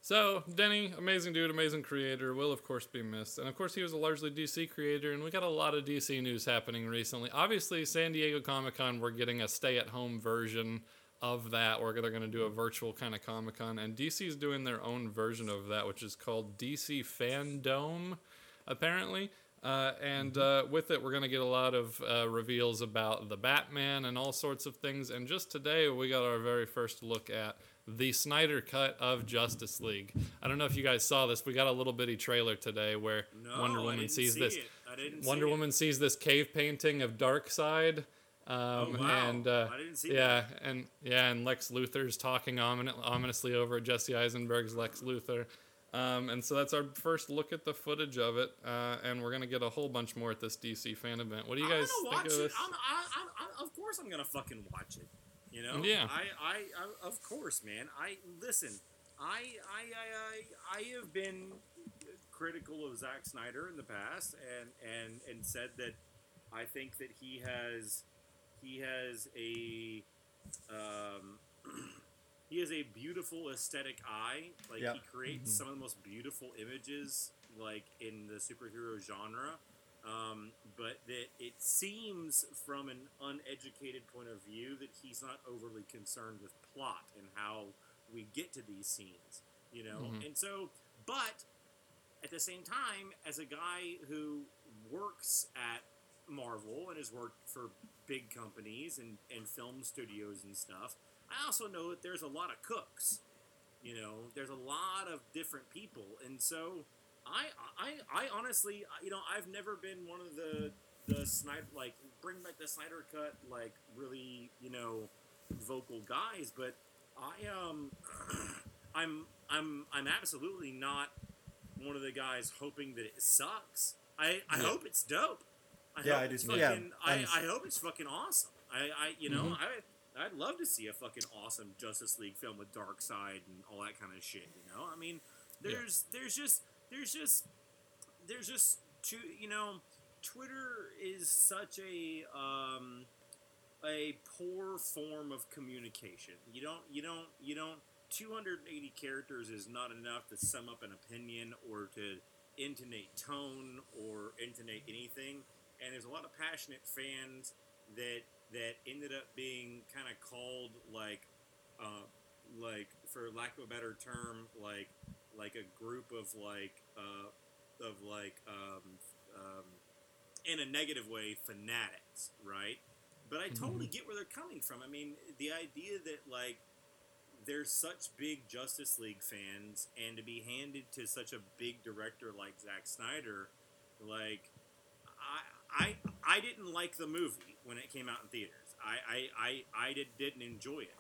Speaker 5: So, Denny, amazing dude, amazing creator, will of course be missed. And of course, he was a largely DC creator, and we got a lot of DC news happening recently. Obviously, San Diego Comic Con, we're getting a stay at home version of that, or they're going to do a virtual kind of Comic Con. And DC is doing their own version of that, which is called DC Fandome, apparently. Uh, and uh, with it, we're going to get a lot of uh, reveals about the Batman and all sorts of things. And just today, we got our very first look at the Snyder cut of Justice League. I don't know if you guys saw this. We got a little bitty trailer today where
Speaker 3: No,
Speaker 5: Wonder Woman sees
Speaker 3: see
Speaker 5: this.
Speaker 3: it. I didn't
Speaker 5: Wonder
Speaker 3: see it.
Speaker 5: Woman sees this cave painting of Darkseid. Um,
Speaker 3: Oh, wow.
Speaker 5: And uh,
Speaker 3: I didn't see
Speaker 5: yeah, and yeah, and Lex Luthor's talking omin- ominously over Jesse Eisenberg's Lex Luthor. Um, and so that's our first look at the footage of it, uh, and we're gonna get a whole bunch more at this DC fan event. What do you guys think
Speaker 3: watch
Speaker 5: of
Speaker 3: it.
Speaker 5: this?
Speaker 3: I'm, I, I, I, of course, I'm gonna fucking watch it. You know?
Speaker 5: Yeah.
Speaker 3: I, I, I, of course, man. I listen. I, I, I, I, I have been critical of Zack Snyder in the past, and and and said that I think that he has he has a um, *clears throat* he has a beautiful aesthetic eye. Like
Speaker 1: Yeah.
Speaker 3: he creates some of the most beautiful images, like in the superhero genre. Um, but that it seems from an uneducated point of view that he's not overly concerned with plot and how we get to these scenes, you know. And so, but at the same time, as a guy who works at Marvel and has worked for big companies and, and film studios and stuff, I also know that there's a lot of cooks. You know, there's a lot of different people, and so I, I, I honestly, you know, I've never been one of the the Snyder like bring back the Snyder cut like really you know vocal guys, but I um *clears throat* I'm I'm I'm absolutely not one of the guys hoping that it sucks. I, I hope it's dope. I
Speaker 1: Yeah,
Speaker 3: hope
Speaker 1: I do
Speaker 3: fucking,
Speaker 1: Yeah,
Speaker 3: I, I hope it's fucking awesome. I, I you know I I'd love to see a fucking awesome Justice League film with Darkseid and all that kind of shit. You know, I mean, there's there's just there's just there's just too you know, Twitter is such a um a poor form of communication. You don't you don't you don't 280 characters is not enough to sum up an opinion or to intonate tone or intonate anything. And there's a lot of passionate fans that that ended up being kind of called like uh, like for lack of a better term like like a group of like uh, of like um, um, in a negative way fanatics right but i totally get where they're coming from i mean the idea that like they're such big Justice League fans, and to be handed to such a big director like Zack Snyder, like I I I didn't like the movie when it came out in theaters. I I I, I did, didn't enjoy it.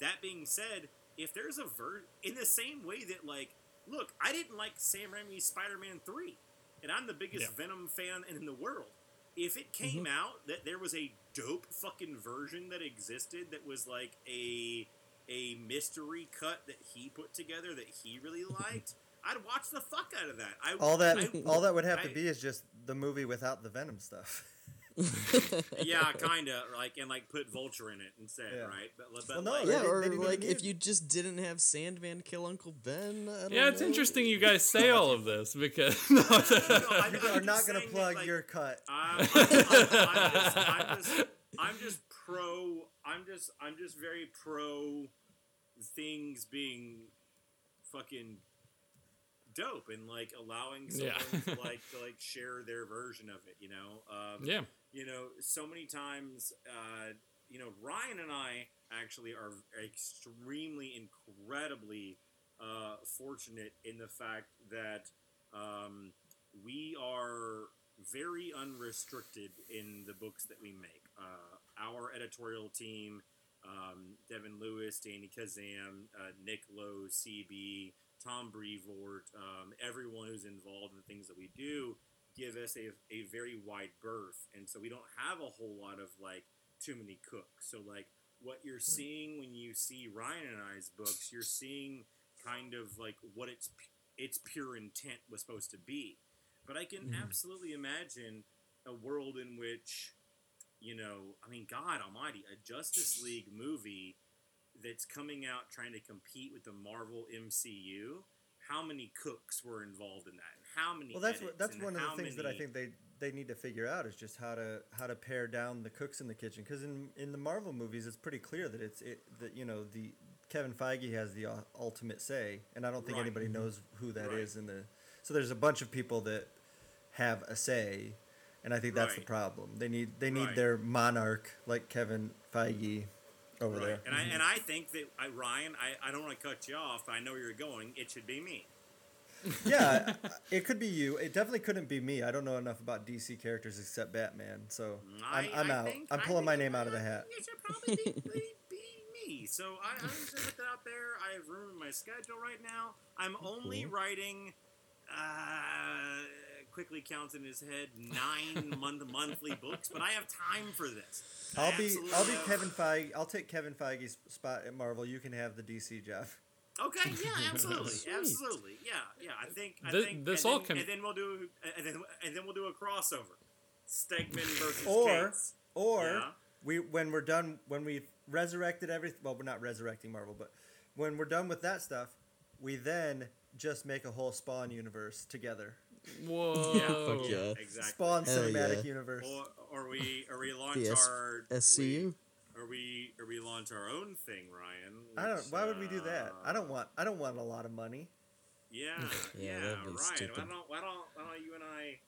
Speaker 3: That being said, if there's a ver in the same way that like look, I didn't like Sam Raimi's Spider-Man three, and I'm the biggest
Speaker 5: Yeah.
Speaker 3: Venom fan in the world. If it came mm-hmm. out that there was a dope fucking version that existed that was like a a mystery cut that he put together that he really liked, I'd watch the fuck out of that. I,
Speaker 1: All that
Speaker 3: I-
Speaker 1: all that would have to be is just the movie without the Venom stuff. *laughs* *laughs*
Speaker 3: yeah, kind of like and like put Vulture in it instead,
Speaker 1: Yeah.
Speaker 3: right? But, but
Speaker 1: Well, no,
Speaker 3: like,
Speaker 4: yeah, or like if you just didn't have Sandman kill Uncle Ben. I don't
Speaker 5: Yeah, it's interesting you guys say all of this because *laughs* no,
Speaker 3: I'm-
Speaker 1: You
Speaker 3: I'm
Speaker 1: not
Speaker 3: just
Speaker 1: going to plug
Speaker 3: that, like,
Speaker 1: your cut.
Speaker 3: I'm, I'm, I'm, I'm, just, I'm, just, I'm just pro. I'm just I'm just very pro things being fucking dope and like allowing someone
Speaker 5: Yeah.
Speaker 3: to *laughs* like to like share their version of it. You know. Um,
Speaker 5: yeah,
Speaker 3: you know, so many times, uh, you know, Ryan and I actually are extremely, incredibly uh, fortunate in the fact that um, we are very unrestricted in the books that we make. Uh, our editorial team, um, Devin Lewis, Danny Khazem, uh, Nick Lowe, CB, Tom Brevoort, um, everyone who's involved in the things that we do, give us a, a very wide berth. And so we don't have a whole lot of like too many cooks. So like what you're seeing when you see ryan and i's books you're seeing kind of like what its its pure intent was supposed to be. But i can mm-hmm. absolutely imagine a world in which you know i mean god almighty a justice league movie that's coming out trying to compete with the marvel mcu how many cooks were involved in that how many
Speaker 1: Well, that's what, that's one of the things that I think they they need to figure out is just how to how to pare down the cooks in the kitchen because in in the Marvel movies it's pretty clear that it's it that you know the Kevin Feige has the uh, ultimate say and I don't think
Speaker 3: Right.
Speaker 1: anybody knows who that is
Speaker 3: Right.
Speaker 1: in the so there's a bunch of people that have a say and I think that's the problem they need they need
Speaker 3: Right.
Speaker 1: their monarch like Kevin Feige over
Speaker 3: Right.
Speaker 1: there
Speaker 3: And I and I think that I, Ryan, I, I don't want to cut you off. but I know where you're going. It should be me. *laughs*
Speaker 1: yeah it could be you it definitely couldn't be me I don't know enough about DC characters except Batman so I'm,
Speaker 3: I,
Speaker 1: I'm out
Speaker 3: think-
Speaker 1: I'm pulling my name out of the hat
Speaker 3: It should probably be, *laughs* be, be me. So I, I'm just gonna put that out there. I have room in my schedule right now. I'm only writing. Uh, quickly counts in his head nine *laughs* month monthly books, but I have time for this. I
Speaker 1: I'll be I'll be Kevin Feige. I'll take Kevin Feige's spot at Marvel. You can have the DC job.
Speaker 3: Okay, *laughs* yeah, absolutely,
Speaker 4: Sweet.
Speaker 3: absolutely, yeah, yeah. I think I
Speaker 5: Thi-
Speaker 3: think
Speaker 5: this
Speaker 3: and
Speaker 5: all
Speaker 3: then,
Speaker 5: can-
Speaker 3: and then we'll do and then and then we'll do a crossover, Stegman versus
Speaker 1: Or
Speaker 3: Cates.
Speaker 1: or
Speaker 3: Yeah.
Speaker 1: we when we're done when we've resurrected everything. Well, we're not resurrecting Marvel, but when we're done with that stuff, we then just make a whole Spawn universe together.
Speaker 5: whoa, *laughs*
Speaker 4: Fuck yeah.
Speaker 3: exactly.
Speaker 1: Spawn
Speaker 4: Hell
Speaker 1: cinematic
Speaker 4: yeah.
Speaker 1: universe.
Speaker 3: Or, or we or we launch
Speaker 4: The S-
Speaker 3: our
Speaker 4: SCU.
Speaker 3: Or we or we launch our own thing, Ryan.
Speaker 1: I don't. Why would we do that? I don't
Speaker 3: uh,
Speaker 1: want. I don't want a lot of money.
Speaker 3: Yeah, *laughs*
Speaker 4: Yeah,
Speaker 3: yeah,
Speaker 4: that'd be
Speaker 3: right.
Speaker 4: stupid.
Speaker 3: Why don't why don't why don't you and I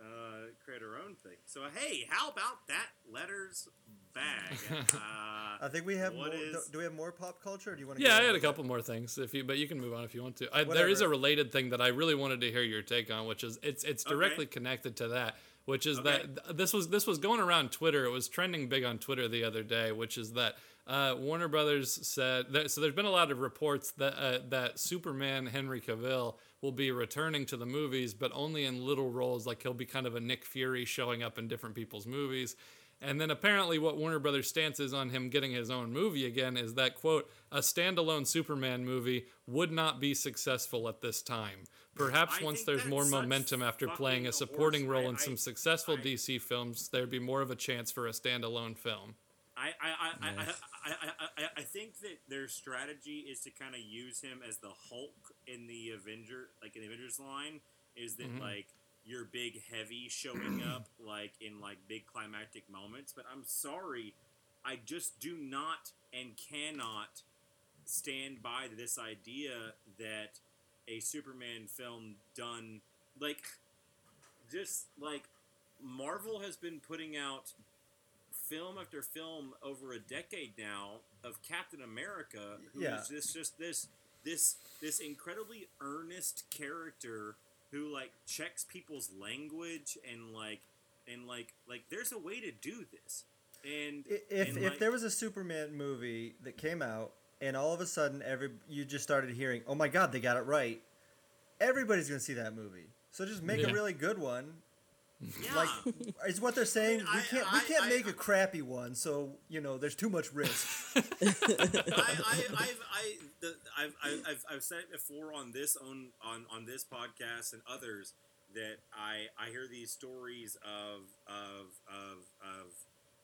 Speaker 3: uh, create our own thing? So hey, how about that letters bag? *laughs* Uh,
Speaker 1: I think we have. More,
Speaker 3: What
Speaker 1: do,
Speaker 3: is-
Speaker 1: do we have more pop culture? Or do you want to?
Speaker 5: Yeah, I had a couple more things. If you, but you can move on if you want to. I, there is a related thing that I really wanted to hear your take on, which is it's it's directly
Speaker 3: Okay.
Speaker 5: connected to that. Which is
Speaker 3: Okay.
Speaker 5: that this was this was going around Twitter. It was trending big on Twitter the other day. Which is that uh, Warner Brothers said that. So there's been a lot of reports that uh, that Superman Henry Cavill will be returning to the movies, but only in little roles. Like he'll be kind of a Nick Fury showing up in different people's movies. And then apparently, what Warner Brothers' stance is on him getting his own movie again is that, quote, a standalone Superman movie would not be successful at this time. Perhaps
Speaker 3: I
Speaker 5: once there's more momentum after playing a supporting role
Speaker 3: I-
Speaker 5: in
Speaker 3: I-
Speaker 5: some successful
Speaker 3: I-
Speaker 5: DC films, there'd be more of a chance for a standalone film.
Speaker 3: I I, I, I, I, I, I, I think that their strategy is to kind of use him as the Hulk in the Avenger, like in the Avengers line, is that
Speaker 5: Mhm.
Speaker 3: like your big heavy showing *clears throat* up like in like big climactic moments. But I'm sorry, I just do not and cannot stand by this idea that a Superman film done like just like Marvel has been putting out film after film over a decade now of Captain America, who is
Speaker 1: Yeah.
Speaker 3: just just this this this incredibly earnest character who like checks people's language and like and like like there's a way to do this. And
Speaker 1: If
Speaker 3: and,
Speaker 1: if
Speaker 3: like-
Speaker 1: there was a Superman movie that came out and all of a sudden every you just started hearing, "Oh my god, they got it right." Everybody's going to see that movie. So just make
Speaker 5: Yeah.
Speaker 1: a really good one.
Speaker 3: yeah.
Speaker 1: Like is what they're saying,
Speaker 3: I-
Speaker 1: we can't we can't
Speaker 3: I-
Speaker 1: make a crappy one, so, you know, there's too much risk. *laughs*
Speaker 3: I, I, I've, I, the, I've, I've, I've, I've said it before on this on, on, on this podcast and others that I, I hear these stories of, of, of, of,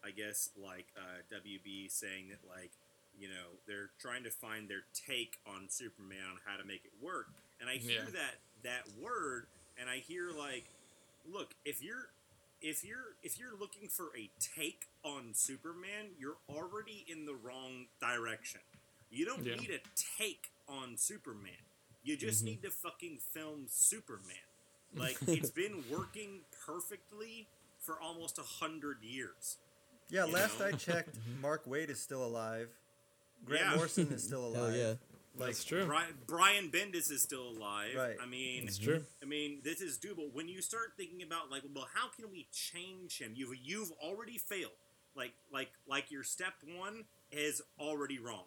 Speaker 3: I guess like uh, WB saying that like, you know, they're trying to find their take on Superman on how to make it work, and I hear
Speaker 5: Yeah.
Speaker 3: that that word, and I hear like, look, if you're if you're if you're looking for a take on Superman, you're already in the wrong direction. You don't
Speaker 5: Yeah.
Speaker 3: need a take on Superman. You just mm-hmm. need to fucking film Superman. *laughs* Like it's been working perfectly for almost a hundred years.
Speaker 1: Yeah, last
Speaker 3: know?
Speaker 1: I checked, *laughs* mm-hmm. Mark Waid is still alive. Grant
Speaker 3: Yeah.
Speaker 1: Morrison is *laughs* still
Speaker 4: Hell
Speaker 1: alive.
Speaker 4: yeah.
Speaker 1: Like
Speaker 5: That's true.
Speaker 3: Brian, Brian Bendis is still alive.
Speaker 1: Right.
Speaker 3: I mean,
Speaker 5: It's true.
Speaker 3: I mean, this is doable. When you start thinking about like, well, how can we change him? You've you've already failed. Like like like your step one is already wrong.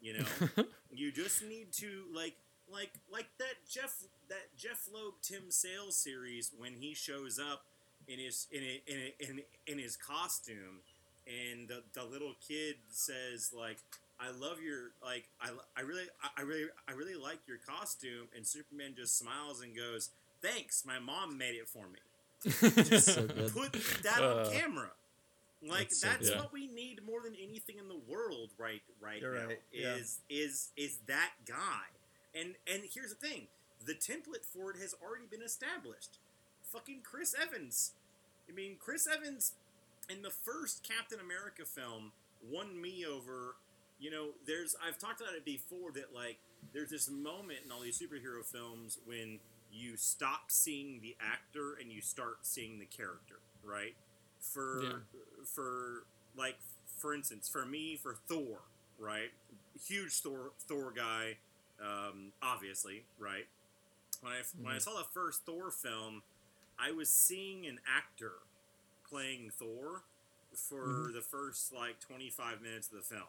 Speaker 3: You know, *laughs* you just need to like like like that Jeff that Jeph Loeb Tim Sales series when he shows up in his in a, in a, in, in his costume and the, the little kid says like I love your like I, I really I really I really like your costume and Superman just smiles and goes thanks my mom made it for me. *laughs*
Speaker 4: So
Speaker 3: put that
Speaker 5: Uh,
Speaker 3: on camera. Like
Speaker 4: that's
Speaker 3: that's
Speaker 5: good.
Speaker 3: what we need more than anything in the world right right
Speaker 1: You're
Speaker 3: now
Speaker 1: right, yeah.
Speaker 3: is is is that guy. And and here's the thing. The template for it has already been established. Fucking Chris Evans. I mean Chris Evans in the first Captain America film won me over you know there's I've talked about it before that like there's this moment in all these superhero films when you stop seeing the actor and you start seeing the character right? For
Speaker 5: Yeah.
Speaker 3: for like for instance for me for Thor right? Huge Thor Thor guy um, obviously right? When I when I saw the first Thor film I was seeing an actor playing Thor for the first like 25 minutes of the film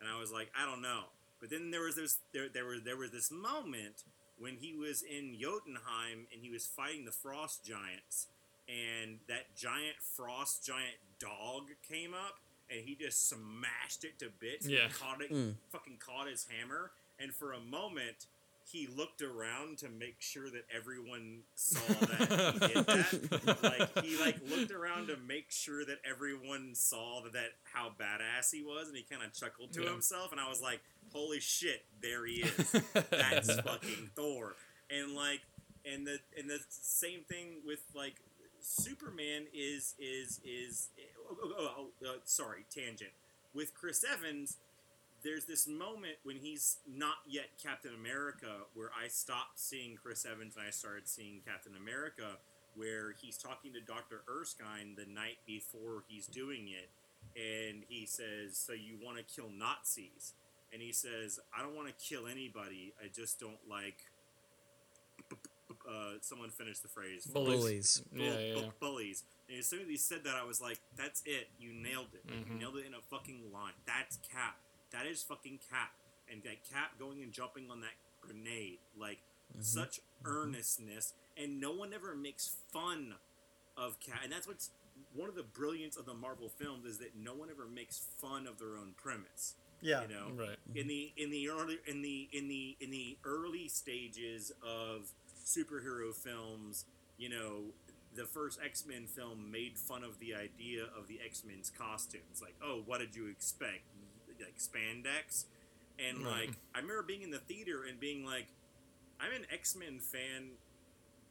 Speaker 3: and I was like I don't know but then there was this there there was there was this moment when he was in Jotunheim and he was fighting the frost giants and that giant frost giant dog came up and he just smashed it to bits
Speaker 5: Yeah.
Speaker 3: and caught it
Speaker 4: Mm.
Speaker 3: fucking caught his hammer and for a moment he looked around to make sure that everyone saw that he did that. *laughs* Like he like looked around to make sure that everyone saw that, that how badass he was and he kind of chuckled to
Speaker 5: Yeah.
Speaker 3: himself and i was like holy shit there he is. That's *laughs* fucking thor. And like and the and the same thing with like superman is is is oh, oh, oh, oh, sorry tangent. With chris evans there's this moment when he's not yet Captain America where I stopped seeing Chris Evans and I started seeing Captain America where he's talking to Dr. Erskine the night before he's doing it and he says so you want to kill Nazis and he says I don't want to kill anybody I just don't like uh, someone finished the phrase
Speaker 5: Bullies.
Speaker 4: Bullies.
Speaker 3: bull-
Speaker 5: Yeah, yeah, yeah.
Speaker 3: bullies. And as soon as he said that, I was like, "That's it. You nailed it. Like, You nailed it in a fucking line. That's Cap. That is fucking Cap." And that Cap going and jumping on that grenade, like mm-hmm. such mm-hmm. earnestness, and no one ever makes fun of Cap. And that's what's one of the brilliance of the Marvel films is that no one ever makes fun of their own premise.
Speaker 1: yeah.
Speaker 3: You know,
Speaker 5: Right. Mm-hmm.
Speaker 3: in the in the early in the in the in the early stages of superhero films, you know, the first X Men film made fun of the idea of the X Men's costumes. Like, oh, what did you expect? Like spandex, and like I remember being in the theater and being like, I'm an X Men fan.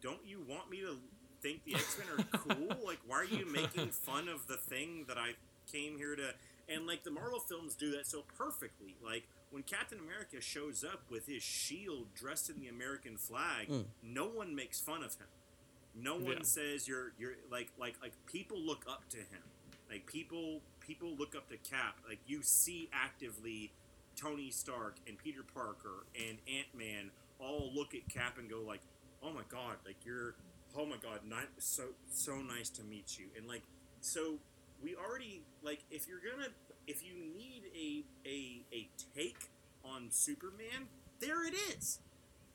Speaker 3: Don't you want me to think the X Men are *laughs* cool? like, why are you making fun of the thing that I came here to? And like the Marvel films do that so perfectly. Like when Captain America shows up with his shield dressed in the American flag,
Speaker 4: Mm.
Speaker 3: no one makes fun of him. No one
Speaker 5: Yeah.
Speaker 3: says you're you're like like like people look up to him. Like people people look up to Cap. Like you see actively Tony Stark and Peter Parker and Ant Man all look at Cap and go like, "Oh my God! Like you're, oh my God! Not so so nice to meet you." And like, so we already like if you're gonna if you need a a a take on Superman, there it is.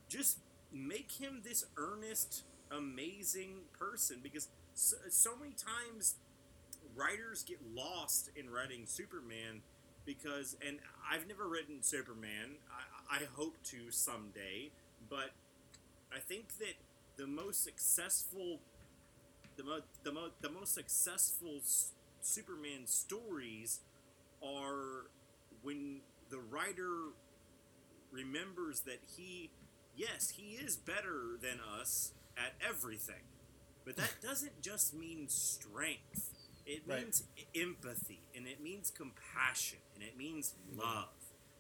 Speaker 3: Just make him this earnest, amazing person because so, so many times writers get lost in writing Superman because, and I've never written Superman. I, I hope to someday, but I think that the most successful, the mo- the, mo- the most successful s- Superman stories are when the writer remembers that he, yes, he is better than us at everything, but that doesn't just mean strength. It
Speaker 1: Right.
Speaker 3: means empathy, and it means compassion, and it means mm-hmm. love.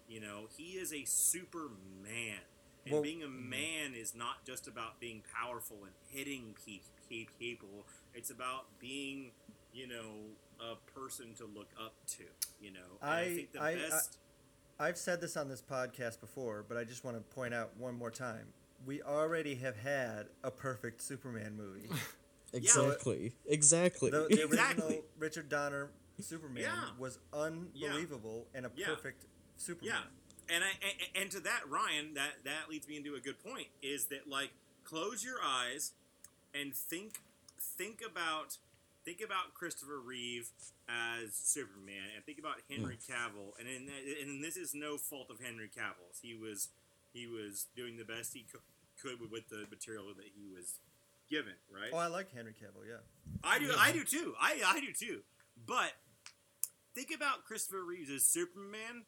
Speaker 3: You know, he is a superman. And
Speaker 1: Well-
Speaker 3: being a mm-hmm. man is not just about being powerful and hitting pe- pe- people. It's about being, you know, a person to look up to. You know, and I,
Speaker 1: I-
Speaker 3: think the
Speaker 1: I- I- I've said this on this podcast before, but I just want to point out one more time. We already have had a perfect Superman movie. *laughs*
Speaker 4: Exactly. Exactly.
Speaker 1: The, the
Speaker 3: Exactly.
Speaker 1: original Richard Donner Superman
Speaker 3: Yeah.
Speaker 1: was unbelievable and a
Speaker 3: Yeah.
Speaker 1: perfect Superman.
Speaker 3: Yeah, and I and, and to that Ryan, that that leads me into a good point. Is that like close your eyes and think think about think about Christopher Reeve as Superman, and think about Henry hmm. Cavill, and in, and this is no fault of Henry Cavill's. He was he was doing the best he could with, with the material that he was given. Right.
Speaker 1: Oh, I like Henry Cavill. Yeah.
Speaker 3: I do. I do too. I I do too. But think about Christopher Reeves as Superman,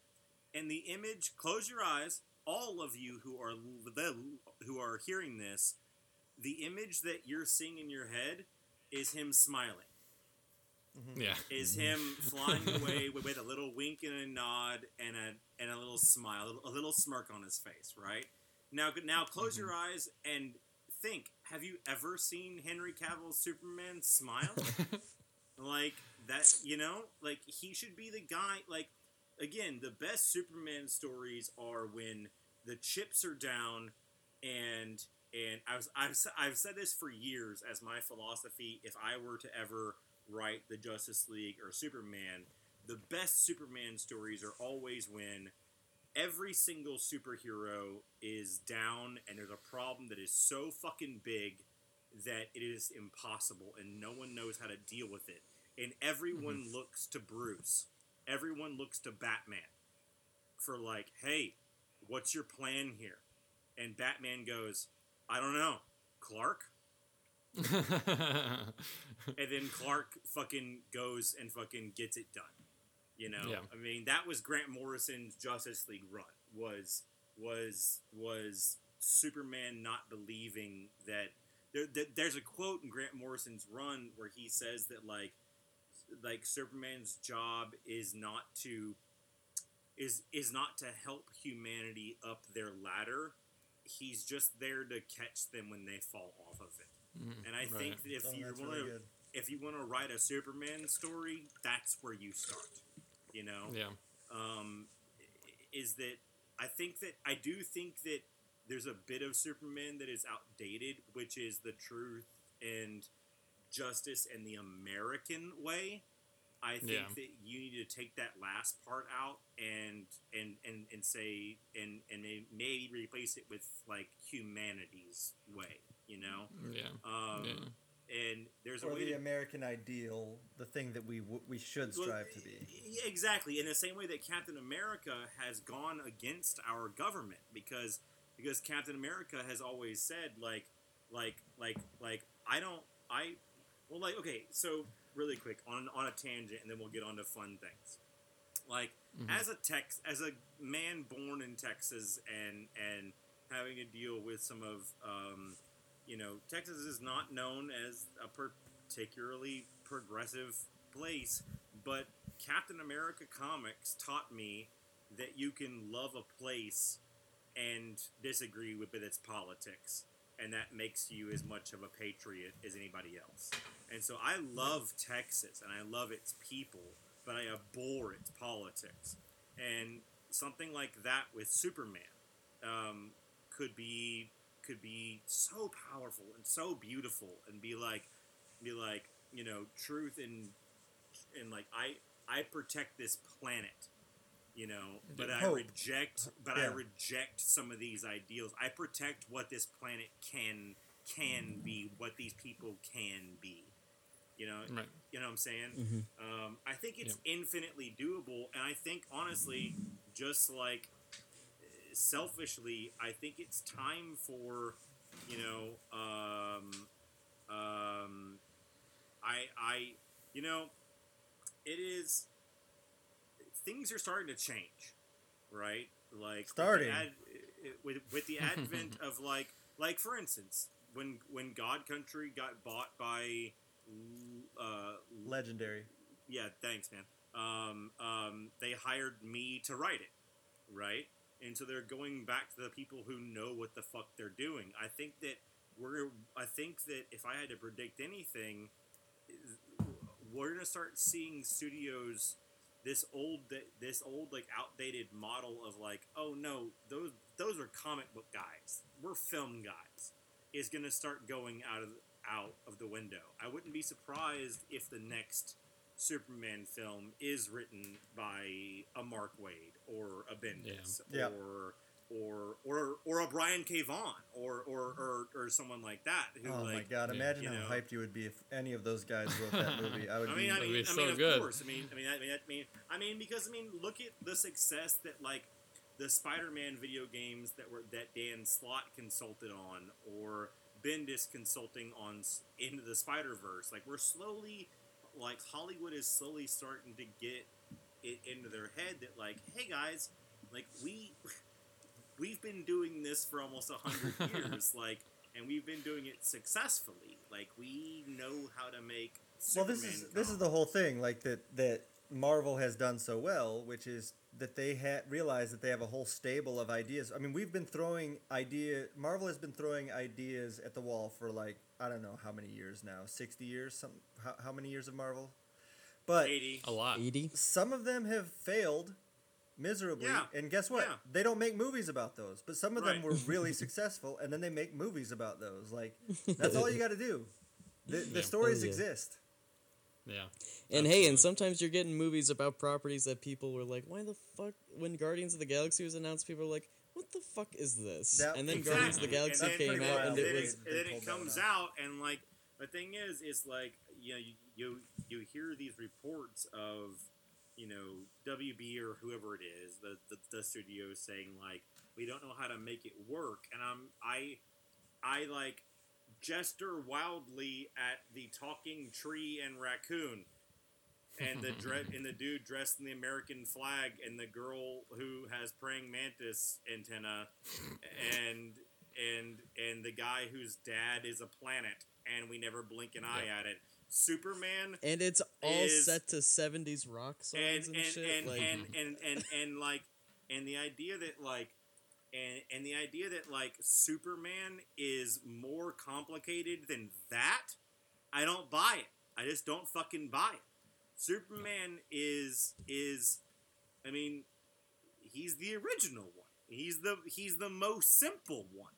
Speaker 3: and the image. Close your eyes, all of you who are the who are hearing this. The image that you're seeing in your head is him smiling. Mm-hmm.
Speaker 5: Yeah.
Speaker 3: Is him flying *laughs* away with, with a little wink and a nod and a and a little smile, a little smirk on his face. Right now, now close mm-hmm. your eyes and think. Have you ever seen Henry Cavill's Superman smile? *laughs* like that you know like he should be the guy like again the best superman stories are when the chips are down and and I was, I've, I've said this for years as my philosophy if i were to ever write the justice league or superman the best superman stories are always when every single superhero is down and there's a problem that is so fucking big that it is impossible and no one knows how to deal with it. And everyone mm-hmm. looks to Bruce. Everyone looks to Batman for like, "Hey, what's your plan here?" And Batman goes, "I don't know, Clark." *laughs* And then Clark fucking goes and fucking gets it done. You know,
Speaker 5: Yeah.
Speaker 3: I mean, that was Grant Morrison's Justice League run. Was was was Superman not believing that there, there, there's a quote in Grant Morrison's run where he says that like like Superman's job is not to is is not to help humanity up their ladder. He's just there to catch them when they fall off of it. Mm-hmm. And I think
Speaker 5: Right.
Speaker 3: that if
Speaker 1: Oh,
Speaker 3: you
Speaker 1: that's
Speaker 3: want
Speaker 1: really
Speaker 3: to
Speaker 1: good.
Speaker 3: if you want to write a Superman story, that's where you start. You know,
Speaker 5: yeah.
Speaker 3: um, is that I think that I do think that there's a bit of Superman that is outdated, which is the truth and justice and the American way. I think
Speaker 5: Yeah.
Speaker 3: that you need to take that last part out and and and, and say and and maybe replace it with like humanity's way, you know.
Speaker 5: Yeah.
Speaker 3: Um,
Speaker 5: Yeah.
Speaker 3: And there's a
Speaker 1: Or
Speaker 3: way
Speaker 1: the
Speaker 3: to
Speaker 1: American ideal, the thing that we we should
Speaker 3: Well,
Speaker 1: strive to be.
Speaker 3: exactly. In the same way that Captain America has gone against our government because because Captain America has always said like like like like I don't I well like okay so really quick on on a tangent and then we'll get on to fun things like as a Tex as a man born in Texas and and having to deal with some of um, you know Texas is not known as a particularly progressive place but Captain America comics taught me that you can love a place and disagree with its politics and that makes you as much of a patriot as anybody else and so I love Texas and I love its people but I abhor its politics. And something like that with Superman um, could be could be so powerful and so beautiful, and be like be like you know truth and and like I I protect this planet. You know, but I reject, but I reject some of these ideals. I protect what this planet can can be, what these people can be. You know,
Speaker 5: Right.
Speaker 3: you know what I'm saying? Um, I think it's infinitely doable, and I think honestly, just like selfishly, I think it's time for you know, um, um, I I you know, it is things are starting to change, right? Like
Speaker 1: Starting.
Speaker 3: with the, ad, with, with the *laughs* advent of like like for instance, when when God Country got bought by uh,
Speaker 1: Legendary.
Speaker 3: yeah, thanks, man. Um, um, they hired me to write it, right? And so they're going back to the people who know what the fuck they're doing. I think that we're. I think that if I had to predict anything, we're gonna start seeing studios this old this old like outdated model of like oh no those those are comic book guys we're film guys is gonna start going out of out of the window. I wouldn't be surprised if the next Superman film is written by a Mark Waid or a Bendis
Speaker 1: Yeah.
Speaker 3: or or or or a Brian K. Vaughan or or, or, or someone like that. Who
Speaker 1: Oh
Speaker 3: like,
Speaker 1: my god! Imagine
Speaker 3: you
Speaker 1: how
Speaker 3: know.
Speaker 1: hyped you would be if any of those guys wrote that *laughs* movie. I would
Speaker 3: I
Speaker 1: be.
Speaker 3: mean, I
Speaker 5: That'd
Speaker 3: mean,
Speaker 5: be
Speaker 3: I
Speaker 5: so
Speaker 3: mean, of
Speaker 5: good.
Speaker 3: course. I mean, I mean, I mean, I mean, I mean, because I mean, look at the success that like the Spider-Man video games that were that Dan Slott consulted on, or Bendis consulting on s- into the Spider Verse. Like we're slowly, like Hollywood is slowly starting to get it into their head that like, hey guys, like we *laughs* we've been doing this for almost a hundred *laughs* years, like, and we've been doing it successfully. Like we know how to make.
Speaker 1: well, this is this is the whole thing, like that that Marvel has done so well, which is that they ha- realize that they have a whole stable of ideas. I mean, we've been throwing idea. Marvel has been throwing ideas at the wall for like I don't know how many years now, sixty years. Some how, how many years of Marvel? But
Speaker 3: eighty.
Speaker 5: A lot.
Speaker 4: 80?
Speaker 1: some of them have failed miserably
Speaker 3: Yeah.
Speaker 1: and guess what
Speaker 3: Yeah.
Speaker 1: they don't make movies about those but some of them were *laughs* really successful and then they make movies about those like *laughs* that's all you got to do the, the
Speaker 5: Yeah.
Speaker 1: stories
Speaker 4: Oh, yeah.
Speaker 1: exist
Speaker 5: Yeah.
Speaker 4: And hey, and sometimes you're getting movies about properties that people were like, why the fuck? When Guardians of the Galaxy was announced, people were like, what the fuck is this?
Speaker 1: That-
Speaker 4: and then
Speaker 3: Exactly.
Speaker 4: Guardians of the Galaxy
Speaker 3: And then-
Speaker 4: came out,
Speaker 1: wild.
Speaker 4: and
Speaker 3: and
Speaker 4: it was.
Speaker 3: it, and then it comes
Speaker 1: one
Speaker 3: out, and like the thing is, is like you know you, you you hear these reports of you know WB or whoever it is, the, the the studio saying like we don't know how to make it work, and I'm I I like gesture wildly at the talking tree and raccoon. And the dre- *laughs* and the dude dressed in the American flag, and the girl who has praying mantis antenna, and and and the guy whose dad is a planet, and we never blink an eye at it. Superman
Speaker 4: And it's all
Speaker 3: is-
Speaker 4: set to 70s rock songs
Speaker 3: and
Speaker 4: and,
Speaker 3: and
Speaker 4: shit.
Speaker 3: and,
Speaker 4: like,
Speaker 3: and, and and and like and the idea that like and and the idea that like Superman is more complicated than that, I don't buy it. I just don't fucking buy it. Superman is is I mean he's the original one. He's the he's the most simple one.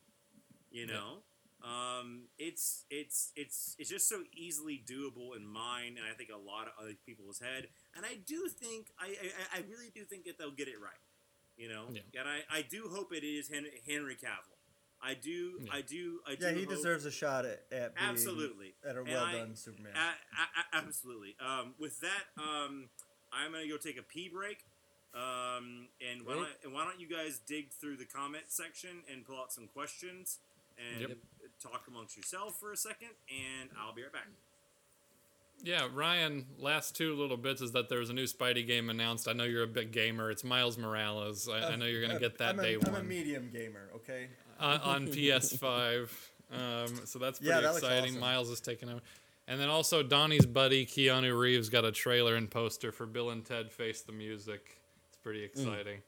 Speaker 3: You know? Um, it's it's it's it's just so easily doable in mine, and I think a lot of other people's head. And I do think I I, I really do think that they'll get it right. You know,
Speaker 5: Yeah.
Speaker 3: and I, I do hope it is Hen- Henry Cavill. I do
Speaker 5: Yeah.
Speaker 3: I do I do.
Speaker 1: yeah he
Speaker 3: hope-
Speaker 1: deserves a shot at, at being
Speaker 3: absolutely
Speaker 1: at a
Speaker 3: And
Speaker 1: well
Speaker 3: I-
Speaker 1: done superman
Speaker 3: a- a- a- absolutely. Um, with that, um, I'm gonna go take a pee break. Um, and why don't, and why don't you guys dig through the comment section and pull out some questions and
Speaker 5: Yep.
Speaker 3: talk amongst yourself for a second, and I'll be right back.
Speaker 5: Yeah, Ryan, last two little bits is that there's a new Spidey game announced. I know you're a big gamer. It's Miles Morales. I, I know you're going to
Speaker 1: Uh,
Speaker 5: get that
Speaker 1: I'm a,
Speaker 5: day
Speaker 1: I'm a medium gamer okay
Speaker 5: uh, on *laughs* PS5. Um, so that's pretty
Speaker 1: Yeah, that
Speaker 5: exciting.
Speaker 1: awesome.
Speaker 5: Miles is taking over. And then also Donny's buddy Keanu Reeves got a trailer and poster for Bill and Ted Face the Music. It's pretty exciting.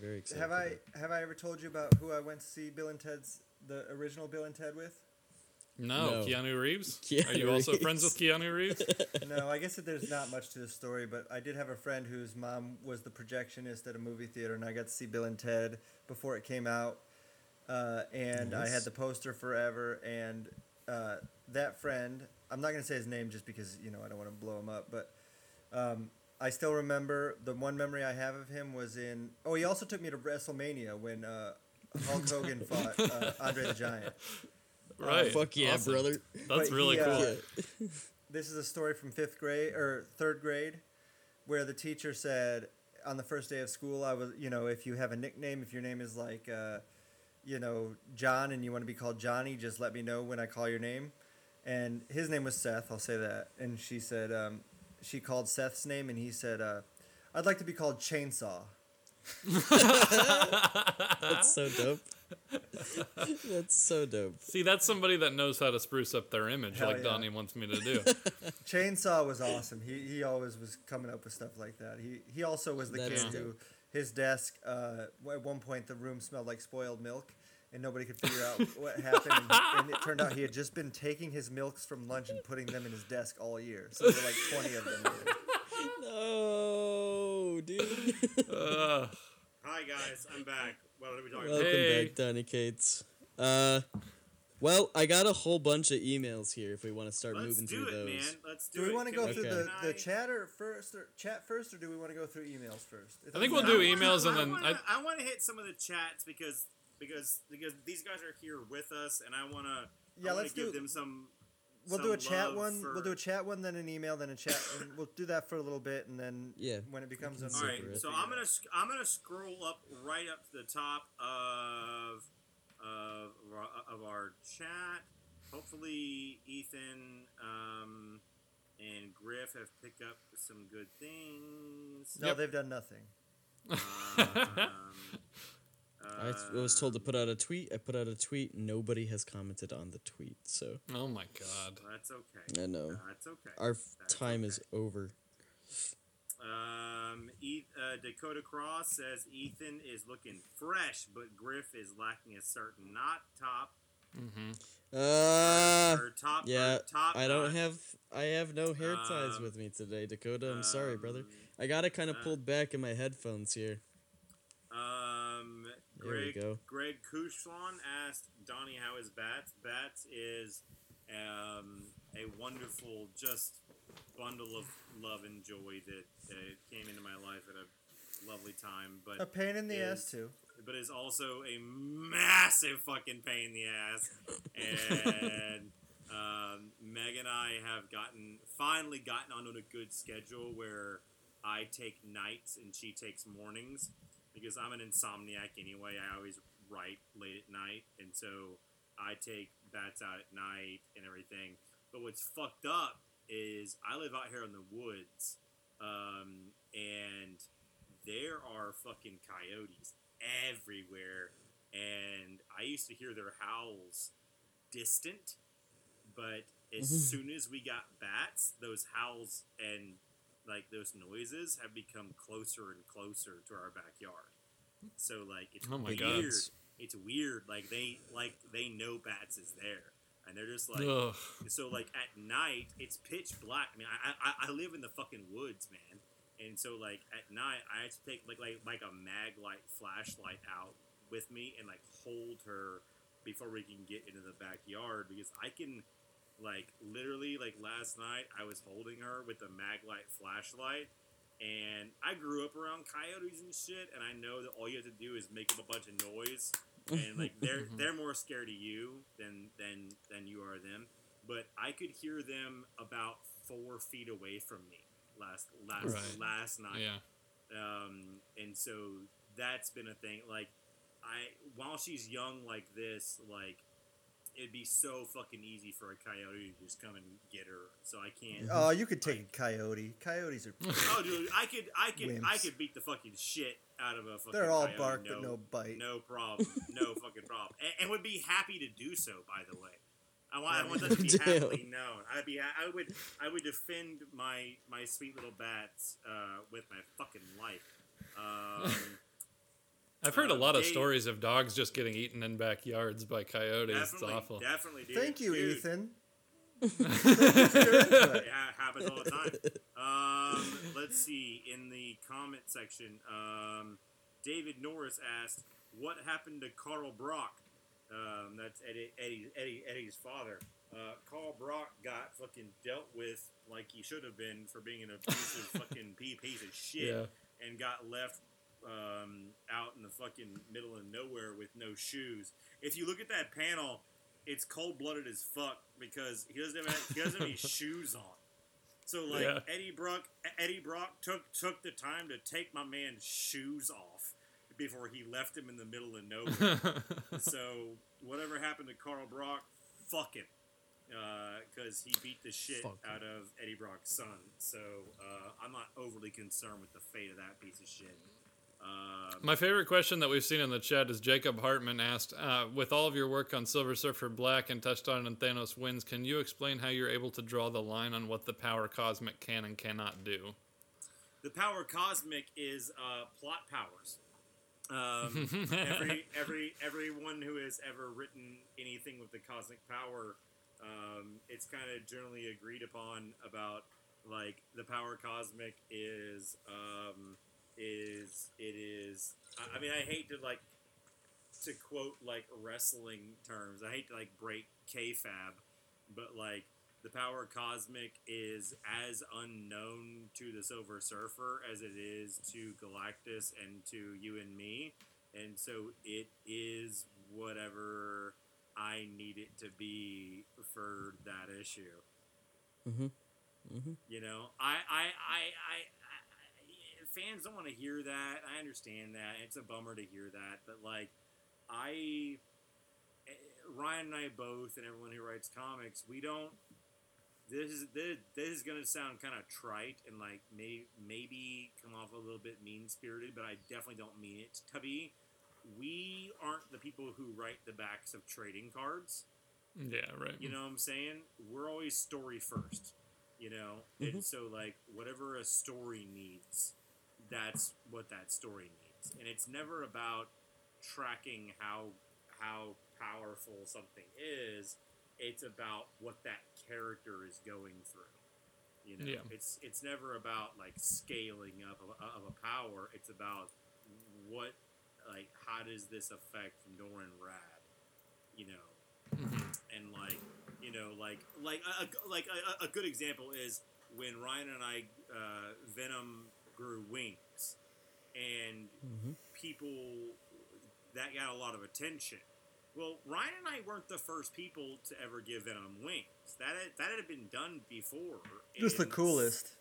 Speaker 4: very excited.
Speaker 1: have i have i ever told you about who i went to see bill and ted's the original bill and ted with
Speaker 5: No,
Speaker 4: No.
Speaker 5: Keanu Reeves. *laughs*
Speaker 4: Keanu
Speaker 5: Are you also
Speaker 4: Reeves.
Speaker 5: friends with Keanu Reeves? *laughs*
Speaker 1: no, I guess that there's not much to the story, but I did have a friend whose mom was the projectionist at a movie theater, and I got to see Bill and Ted before it came out. Uh, and I had the poster forever, and uh, that friend, I'm not going to say his name just because, you know, I don't want to blow him up, but um, I still remember the one memory I have of him was in. Oh, he also took me to WrestleMania when uh, Hulk *laughs* Hogan fought uh, Andre the Giant. *laughs*
Speaker 5: right.
Speaker 4: Fuck yeah,
Speaker 5: Awesome.
Speaker 4: brother.
Speaker 5: That's
Speaker 1: But
Speaker 5: really
Speaker 1: he,
Speaker 5: cool.
Speaker 1: uh, *laughs* this is a story from fifth grade or third grade where the teacher said on the first day of school i was you know if you have a nickname if your name is like uh, you know john and you want to be called johnny just let me know when i call your name and his name was seth i'll say that and she said um, she called seth's name and he said uh, i'd like to be called chainsaw *laughs*
Speaker 4: That's so dope. That's so dope.
Speaker 5: See, that's somebody that knows how to spruce up their image,
Speaker 1: Hell
Speaker 5: like
Speaker 1: yeah.
Speaker 5: Donny wants me to do. *laughs*
Speaker 1: Chainsaw was awesome. He he always was coming up with stuff like that. He he also was the
Speaker 4: That
Speaker 1: kid
Speaker 4: is
Speaker 1: who
Speaker 4: dope.
Speaker 1: His desk uh, at one point the room smelled like spoiled milk and nobody could figure out *laughs* what happened and, and it turned out he had just been taking his milks from lunch and putting them in his desk all year. So there were like 20 of them. there.
Speaker 4: No, dude.
Speaker 5: Ugh.
Speaker 3: Hi guys, I'm back. What are we talking
Speaker 4: Welcome
Speaker 5: Hey.
Speaker 4: back, Donny Cates. Uh, well, I got a whole bunch of emails here. If we want to start
Speaker 3: about? Let's
Speaker 4: moving
Speaker 3: do
Speaker 4: through
Speaker 3: it,
Speaker 4: those.
Speaker 3: man. Let's do,
Speaker 1: Do we
Speaker 3: it.
Speaker 1: want to go
Speaker 3: we-
Speaker 1: through the,
Speaker 3: can
Speaker 1: the
Speaker 3: I-
Speaker 1: chatter first or chat first or do we want to go through emails first?
Speaker 5: I think we'll do
Speaker 3: I wanna-
Speaker 5: emails and
Speaker 3: I
Speaker 5: then
Speaker 3: wanna,
Speaker 5: I-
Speaker 3: I want to hit some of the chats because because because these guys are here with us, and I want to
Speaker 1: Yeah,
Speaker 3: I
Speaker 1: let's
Speaker 3: give
Speaker 1: do-
Speaker 3: them some.
Speaker 1: We'll
Speaker 3: some
Speaker 1: do a chat one.
Speaker 3: For...
Speaker 1: We'll do a chat one, then an email, then a chat. and *laughs* we'll do that for a little bit, and then
Speaker 4: Yeah,
Speaker 1: when it becomes an
Speaker 3: All right,
Speaker 4: Separate.
Speaker 3: so I'm gonna I'm gonna scroll up right up to the top of of our, of our chat. Hopefully, Ethan um, and Griff have picked up some good things.
Speaker 1: No,
Speaker 5: Yep.
Speaker 1: they've done nothing. *laughs*
Speaker 3: Um,
Speaker 4: I was told to put out a tweet. I put out a tweet. Nobody has commented on the tweet, so
Speaker 5: Oh my god.
Speaker 3: That's okay.
Speaker 4: I know
Speaker 3: That's okay.
Speaker 4: our f-
Speaker 3: That's
Speaker 4: time
Speaker 3: okay.
Speaker 4: is over.
Speaker 3: Um, e- uh, Dakota Cross says Ethan is looking fresh, but Griff is lacking a certain knot top. Mm-hmm.
Speaker 4: Uh,
Speaker 3: or top.
Speaker 4: yeah,
Speaker 3: or top
Speaker 4: I don't
Speaker 3: knot.
Speaker 4: have I have no hair ties
Speaker 3: Um,
Speaker 4: with me today, Dakota. I'm sorry, brother.
Speaker 3: um,
Speaker 4: I got it kind of
Speaker 3: uh,
Speaker 4: pulled back in my headphones here.
Speaker 3: Um,
Speaker 4: There we
Speaker 3: Greg,
Speaker 4: go.
Speaker 3: Greg Kushlan asked Donny how his bats. Bats is um, a wonderful, just bundle of love and joy that uh, came into my life at a lovely time. But
Speaker 1: A pain in the ass too.
Speaker 3: but is also a massive fucking pain in the ass. And *laughs* um, Meg and I have gotten finally gotten onto a good schedule where I take nights and she takes mornings because I'm an insomniac anyway. I always write late at night, and so I take bats out at night and everything. But what's fucked up is I live out here in the woods, um, and there are fucking coyotes everywhere. And I used to hear their howls distant, but as soon as we got bats, those howls and like those noises have become closer and closer to our backyard. So like it's
Speaker 5: Oh my
Speaker 3: weird.
Speaker 5: God.
Speaker 3: It's weird. Like they like they know bats is there, and they're just like
Speaker 5: Ugh.
Speaker 3: so like at night it's pitch black. I mean, I, I I live in the fucking woods, man, and so like at night I have to take like like like a mag light flashlight out with me and like hold her before we can get into the backyard because I can like literally like last night I was holding her with the mag light flashlight. And I grew up around coyotes and shit, and I know that all you have to do is make up a bunch of noise, and like *laughs* they're they're more scared of you than than than you are them. But I could hear them about four feet away from me last last
Speaker 5: Right.
Speaker 3: last night.
Speaker 5: Yeah.
Speaker 3: Um, and so that's been a thing. Like I while she's young like this, like it'd be so fucking easy for a coyote to just come and get her. So I can't.
Speaker 1: Oh, you could take a coyote. Coyotes are. *laughs*
Speaker 3: Oh, dude, I could, I could, I could beat the fucking shit out of a fucking.
Speaker 1: They're all
Speaker 3: coyote,
Speaker 1: bark
Speaker 3: no,
Speaker 1: but no bite.
Speaker 3: No problem. No *laughs* fucking problem. And, and would be happy to do so. By the way, I want, I want that to be *laughs* happily known. I'd be, I would, I would defend my my sweet little bats uh, with my fucking life. Um,
Speaker 5: I've heard a
Speaker 3: Uh,
Speaker 5: lot of
Speaker 3: Dave-
Speaker 5: stories of dogs just getting eaten in backyards by coyotes. It's awful.
Speaker 3: definitely, dude.
Speaker 1: Thank you,
Speaker 3: Dude,
Speaker 1: Ethan. *laughs*
Speaker 3: It happens all the time. Um, let's see. In the comment section, um, David Norris asked, "What happened to Carl Brock?" Um, that's Eddie, Eddie, Eddie, Eddie's father. Uh, Carl Brock got fucking dealt with like he should have been for being an abusive *laughs* fucking piece of shit,
Speaker 5: Yeah.
Speaker 3: and got left um, out in the fucking middle of nowhere with no shoes. If you look at that panel, it's cold blooded as fuck because he doesn't have he doesn't have any *laughs* shoes on. So like
Speaker 5: Yeah.
Speaker 3: Eddie Brock, Eddie Brock took took the time to take my man's shoes off before he left him in the middle of nowhere. *laughs* so whatever happened to Carl Brock, fuck him, because he beat the shit
Speaker 4: Fuck him.
Speaker 3: out of Eddie Brock's son. So uh, I'm not overly concerned with the fate of that piece of shit. Um,
Speaker 5: My favorite question that we've seen in the chat is Jacob Hartman asked, uh, with all of your work on Silver Surfer Black and touched on in Thanos Wins, can you explain how you're able to draw the line on what the power cosmic can and cannot do?
Speaker 3: the power cosmic is uh, plot powers. Um, *laughs* every every everyone who has ever written anything with the cosmic power, um, it's kind of generally agreed upon about like the power cosmic is um, is it is. I, I mean, I hate to like to quote like wrestling terms. I hate to like break kayfabe, but like the power cosmic is as unknown to the Silver Surfer as it is to Galactus and to you and me, and so it is whatever I need it to be for that issue.
Speaker 4: Mhm. Mhm.
Speaker 3: You know, I, I, I, I fans don't want to hear that. I understand that. It's a bummer to hear that, but like, I, eh, Ryan and I both, and everyone who writes comics, we don't. This is this, this is gonna sound kind of trite and like may, maybe come off a little bit mean spirited, but I definitely don't mean it to be. We aren't the people who write the backs of trading cards.
Speaker 5: Yeah, right.
Speaker 3: You know what I'm saying? We're always story first. You know, and so like whatever a story needs, that's what that story needs, and it's never about tracking how how powerful something is. It's about what that character is going through. You know,
Speaker 5: Yeah.
Speaker 3: it's it's never about like scaling up of, of a power. It's about what like how does this affect Norrin Radd? You know, and like you know like like a, a- like a, a good example is when Ryan and I uh, Venom grew wings, and people that got a lot of attention. Well, Ryan and I weren't the first people to ever give Venom wings. That had, that had been done before.
Speaker 1: Just the coolest.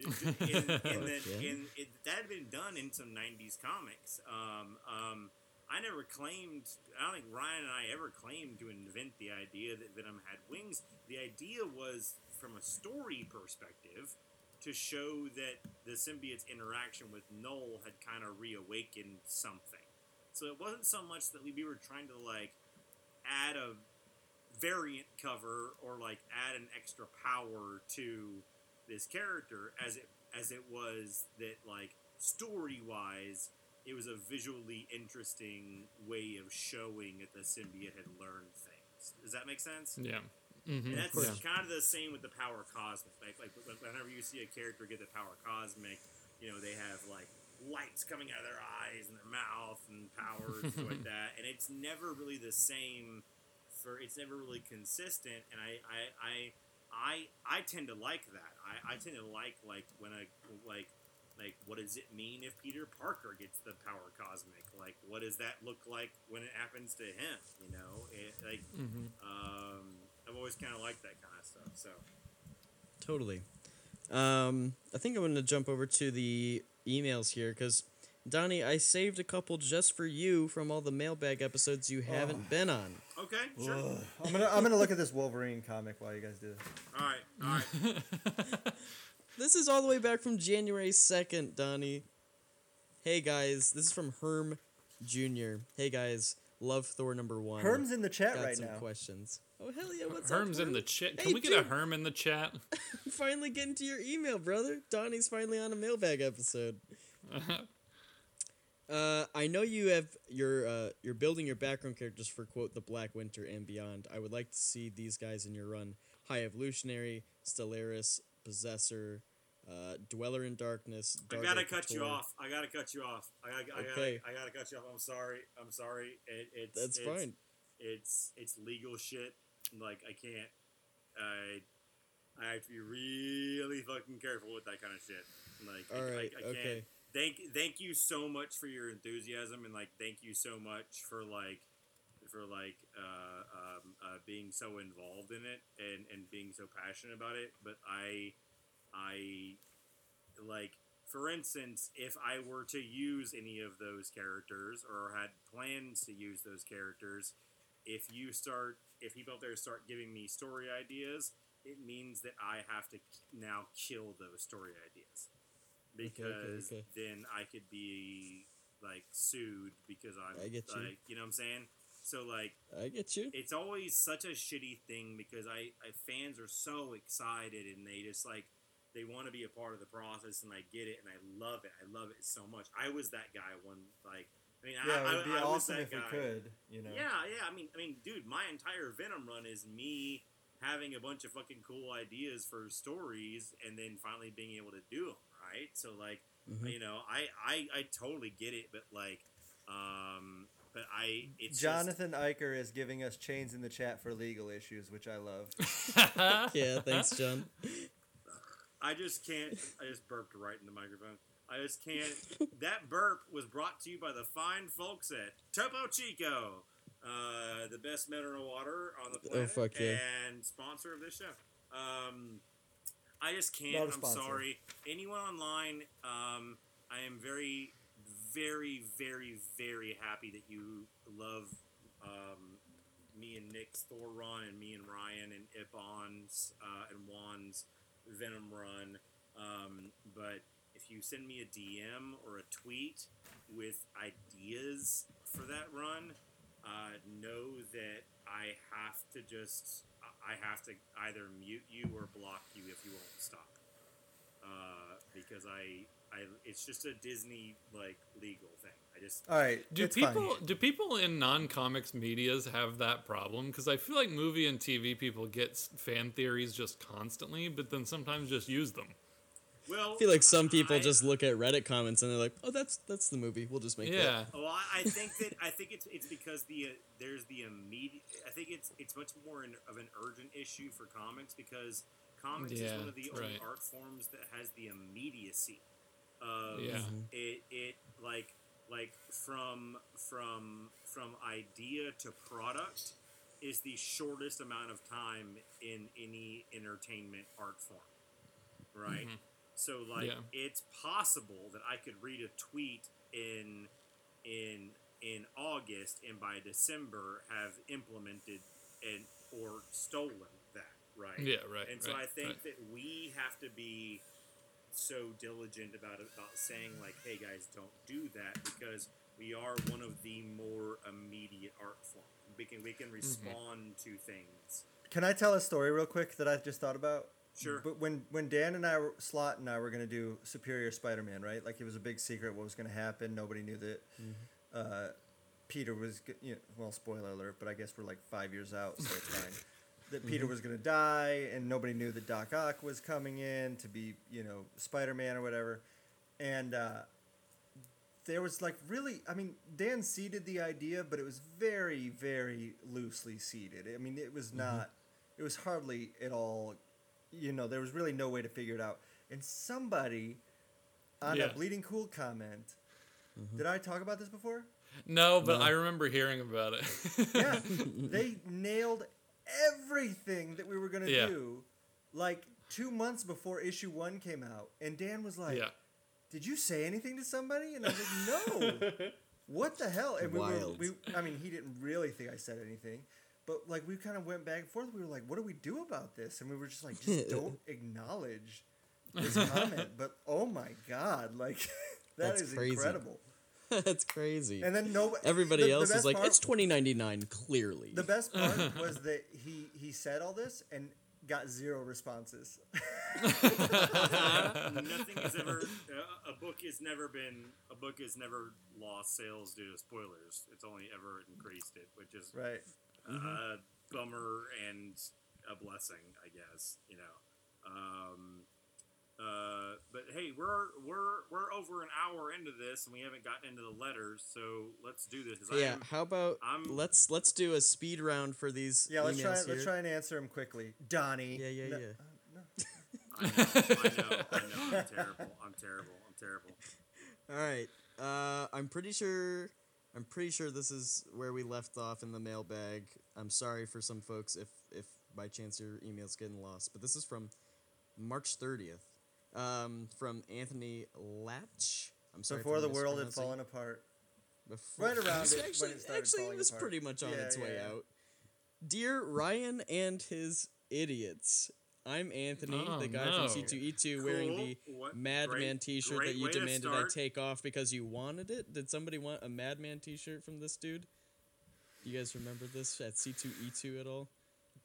Speaker 3: in, in, *laughs* the, in, it, that had been done in some '90s comics. Um, um, I never claimed. I don't think Ryan and I ever claimed to invent the idea that Venom had wings. The idea was, from a story perspective, to show that the symbiote's interaction with Knull had kind of reawakened something. So it wasn't so much that we we were trying to like add a variant cover or like add an extra power to this character as it as it was that like story wise it was a visually interesting way of showing that the symbiote had learned things does that make sense
Speaker 5: Yeah. Hmm
Speaker 3: and that's
Speaker 5: course.
Speaker 3: kind of the same with the power cosmic. Like, like when- whenever you see a character get the power cosmic, you know they have like lights coming out of their eyes and their mouth and powers and like *laughs* that. And it's never really the same. For it's never really consistent. And I I I I, I tend to like that. I, I tend to like like when a like like what does it mean if Peter Parker gets the power cosmic? Like what does that look like when it happens to him? You know, it, like um, I've always kind of liked that kind of stuff. So
Speaker 4: Totally. Um, I think I'm going to jump over to the emails here because, Donny, I saved a couple just for you from all the mailbag episodes you haven't been on.
Speaker 3: okay, sure.
Speaker 1: Ugh. I'm gonna I'm gonna look at this Wolverine comic while you guys do this.
Speaker 3: All right, all right. *laughs*
Speaker 4: This is all the way back from January 2nd, Donny. Hey guys, this is from Herm Jr. Hey guys, love Thor number one.
Speaker 1: Herm's in the chat
Speaker 4: Got
Speaker 1: right
Speaker 4: some
Speaker 1: now.
Speaker 4: questions. Oh hell yeah, what's
Speaker 5: Herm's
Speaker 4: up?
Speaker 5: in the
Speaker 4: Herm?
Speaker 5: chat.
Speaker 4: Hey,
Speaker 5: Can we get a. Herm in the chat? *laughs*
Speaker 4: finally getting to your email, brother. Donny's finally on a mailbag episode. *laughs* Uh, I know you have you're uh, you're building your background characters for quote the Black Winter and beyond. I would like to see these guys in your run: High Evolutionary, Stellaris, Possessor, uh, Dweller in Darkness.
Speaker 3: I gotta cut you off. I gotta cut you off. I, I, I,
Speaker 4: Okay.
Speaker 3: gotta, I gotta cut you off. I'm sorry. I'm sorry. It, it's
Speaker 4: That's
Speaker 3: it's,
Speaker 4: fine.
Speaker 3: It's it's legal shit. Like I can't. I I have to be really fucking careful with that kind of shit. Like I-
Speaker 4: All
Speaker 3: I,
Speaker 4: right,
Speaker 3: I, can't.
Speaker 4: okay.
Speaker 3: Thank thank you so much for your enthusiasm and like thank you so much for like for like uh, um, uh, being so involved in it and, and being so passionate about it. But I I like for instance, if I were to use any of those characters or had plans to use those characters, if you start if people out there start giving me story ideas, it means that I have to now kill those story ideas
Speaker 4: okay,
Speaker 3: because
Speaker 4: okay.
Speaker 3: then I could be like sued because I'm
Speaker 4: I get you.
Speaker 3: like you know what I'm saying. So like
Speaker 4: I get you.
Speaker 3: it's always such a shitty thing because I, I fans are so excited and they just like they want to be a part of the process and I get it and I love it. I love it so much. I was that guy when like I mean
Speaker 1: Yeah,
Speaker 3: I,
Speaker 1: it would be
Speaker 3: I, I was
Speaker 1: awesome
Speaker 3: that
Speaker 1: if we could. You know.
Speaker 3: Yeah, yeah. I mean, I mean, dude, my entire Venom run is me having a bunch of fucking cool ideas for stories, and then finally being able to do them. Right. So, like,
Speaker 4: Mhm.
Speaker 3: you know, I, I, I totally get it, but like, um, but I, it's just-
Speaker 1: Jonathan Iker is giving us chains in the chat for legal issues, which I love. *laughs* *laughs*
Speaker 4: Yeah, thanks, John.
Speaker 3: I just can't. I just burped right in the microphone. I just can't. that burp was brought to you by the fine folks at Topo Chico, uh, the best mineral water on the
Speaker 4: Oh,
Speaker 3: planet,
Speaker 4: fuck yeah.
Speaker 3: and sponsor of this show. Um, I just can't. I'm sorry. Anyone online, um, I am very, very, very, very happy that you love um, me and Nick's Thor run, and me and Ryan and Iban's uh, and Juan's Venom run. Um, but if you send me a DM or a tweet with ideas for that run, uh, know that I have to just I have to either mute you or block you if you won't stop. Uh, because I I it's just a Disney like legal thing. I just
Speaker 1: All right.
Speaker 5: Do
Speaker 1: it's
Speaker 5: people
Speaker 1: fine.
Speaker 5: do people in non-comics medias have that problem? Because I feel like movie and TV people get fan theories just constantly, but then sometimes just use them.
Speaker 3: well
Speaker 4: I feel like some people
Speaker 3: I-
Speaker 4: just look at Reddit comments and they're like, "Oh, that's that's the movie. We'll just make
Speaker 5: Yeah.
Speaker 4: that."
Speaker 3: Well, I, I think that I think it's it's because the uh, there's the immediate. I think it's it's much more in, of an urgent issue for comics because comics is one of the only
Speaker 5: right.
Speaker 3: art forms that has the immediacy of
Speaker 5: Yeah.
Speaker 3: it it like like from from from idea to product is the shortest amount of time in any entertainment art form, right? Mm-hmm. So like
Speaker 5: Yeah.
Speaker 3: it's possible that I could read a tweet in in in August and by December have implemented and or stolen right?
Speaker 5: Yeah, right,
Speaker 3: And so
Speaker 5: right,
Speaker 3: I think
Speaker 5: right.
Speaker 3: that we have to be so diligent about about saying like, "Hey guys, don't do that," because we are one of the more immediate art forms. We can we
Speaker 5: Mm-hmm.
Speaker 3: can respond to things.
Speaker 1: Can I tell a story real quick that I just thought about?
Speaker 3: Sure.
Speaker 1: But when when Dan and I, were, Slott and I, were gonna do Superior Spider-Man, right? Like it was a big secret what was gonna happen. Nobody knew that. Uh, Peter was, g- you know, well, spoiler alert, but I guess we're like five years out, so it's fine. *laughs* That mm-hmm. Peter was gonna die, and nobody knew that Doc Ock was coming in to be, you know, Spider-Man or whatever, and. Uh, there was like really i mean dan seeded the idea but it was very very loosely seeded i mean it was mm-hmm. not it was hardly at all you know there was really no way to figure it out and somebody on
Speaker 5: Yeah.
Speaker 1: a bleeding cool comment mm-hmm. did i talk about this before
Speaker 5: No, but
Speaker 4: No.
Speaker 5: I remember hearing about it.
Speaker 1: yeah *laughs* they nailed everything that we were going to
Speaker 5: Yeah.
Speaker 1: do like two months before issue one came out and dan was like
Speaker 5: yeah.
Speaker 1: did you say anything to somebody? And I was like, no. *laughs* what the hell? And we
Speaker 4: Wild.
Speaker 1: were, we, I mean, he didn't really think I said anything, but like we kind of went back and forth. We were like, what do we do about this? And we were just like, just don't *laughs* acknowledge this comment. But oh my god, like *laughs* that
Speaker 4: That's
Speaker 1: is
Speaker 4: crazy.
Speaker 1: incredible. *laughs*
Speaker 4: That's crazy.
Speaker 1: And then no,
Speaker 4: Everybody
Speaker 1: the- the
Speaker 4: else is like,
Speaker 1: part-
Speaker 4: "It's 2099, clearly."
Speaker 1: the best part *laughs* was that he he said all this, and got zero responses. *laughs*
Speaker 3: Nothing has ever. Uh, a book has never been. A book has never lost sales due to spoilers. It's only ever increased it, which is
Speaker 1: right.
Speaker 3: a bummer and a blessing, I guess. You know. Um, uh, but hey, we're we're we're over an hour into this, and we haven't gotten into the letters. So let's do this. 'cause I
Speaker 4: Yeah,
Speaker 3: am-
Speaker 4: how about
Speaker 3: I'm-
Speaker 4: let's let's do a speed round for these
Speaker 1: Yeah, let's try.
Speaker 4: here.
Speaker 1: Let's try and answer them quickly. Donny.
Speaker 4: Yeah, yeah,
Speaker 1: No-
Speaker 4: yeah.
Speaker 3: I know, I know, I know. I'm terrible. I'm terrible. I'm terrible. *laughs*
Speaker 4: All right. Uh, I'm pretty sure. I'm pretty sure this is where we left off in the mailbag. I'm sorry for some folks if if by chance your email's getting lost, but this is from March 30th. Um, from Anthony Latch. I'm sorry.
Speaker 1: Before the world had fallen apart.
Speaker 4: Before,
Speaker 1: Right around
Speaker 4: It's
Speaker 1: it when
Speaker 4: Actually,
Speaker 1: it started
Speaker 4: actually, it was
Speaker 1: apart.
Speaker 4: pretty much on
Speaker 1: Yeah,
Speaker 4: its way
Speaker 1: yeah.
Speaker 4: out. Dear Ryan and his idiots, I'm Anthony,
Speaker 5: Oh,
Speaker 4: the guy
Speaker 5: no.
Speaker 4: from C2E2, wearing the
Speaker 3: What-
Speaker 4: Madman
Speaker 3: great-
Speaker 4: T-shirt
Speaker 3: great
Speaker 4: that you demanded I take off because you wanted it. Did somebody want a Madman T-shirt from this dude? Do you guys remember this at C2E2 at all?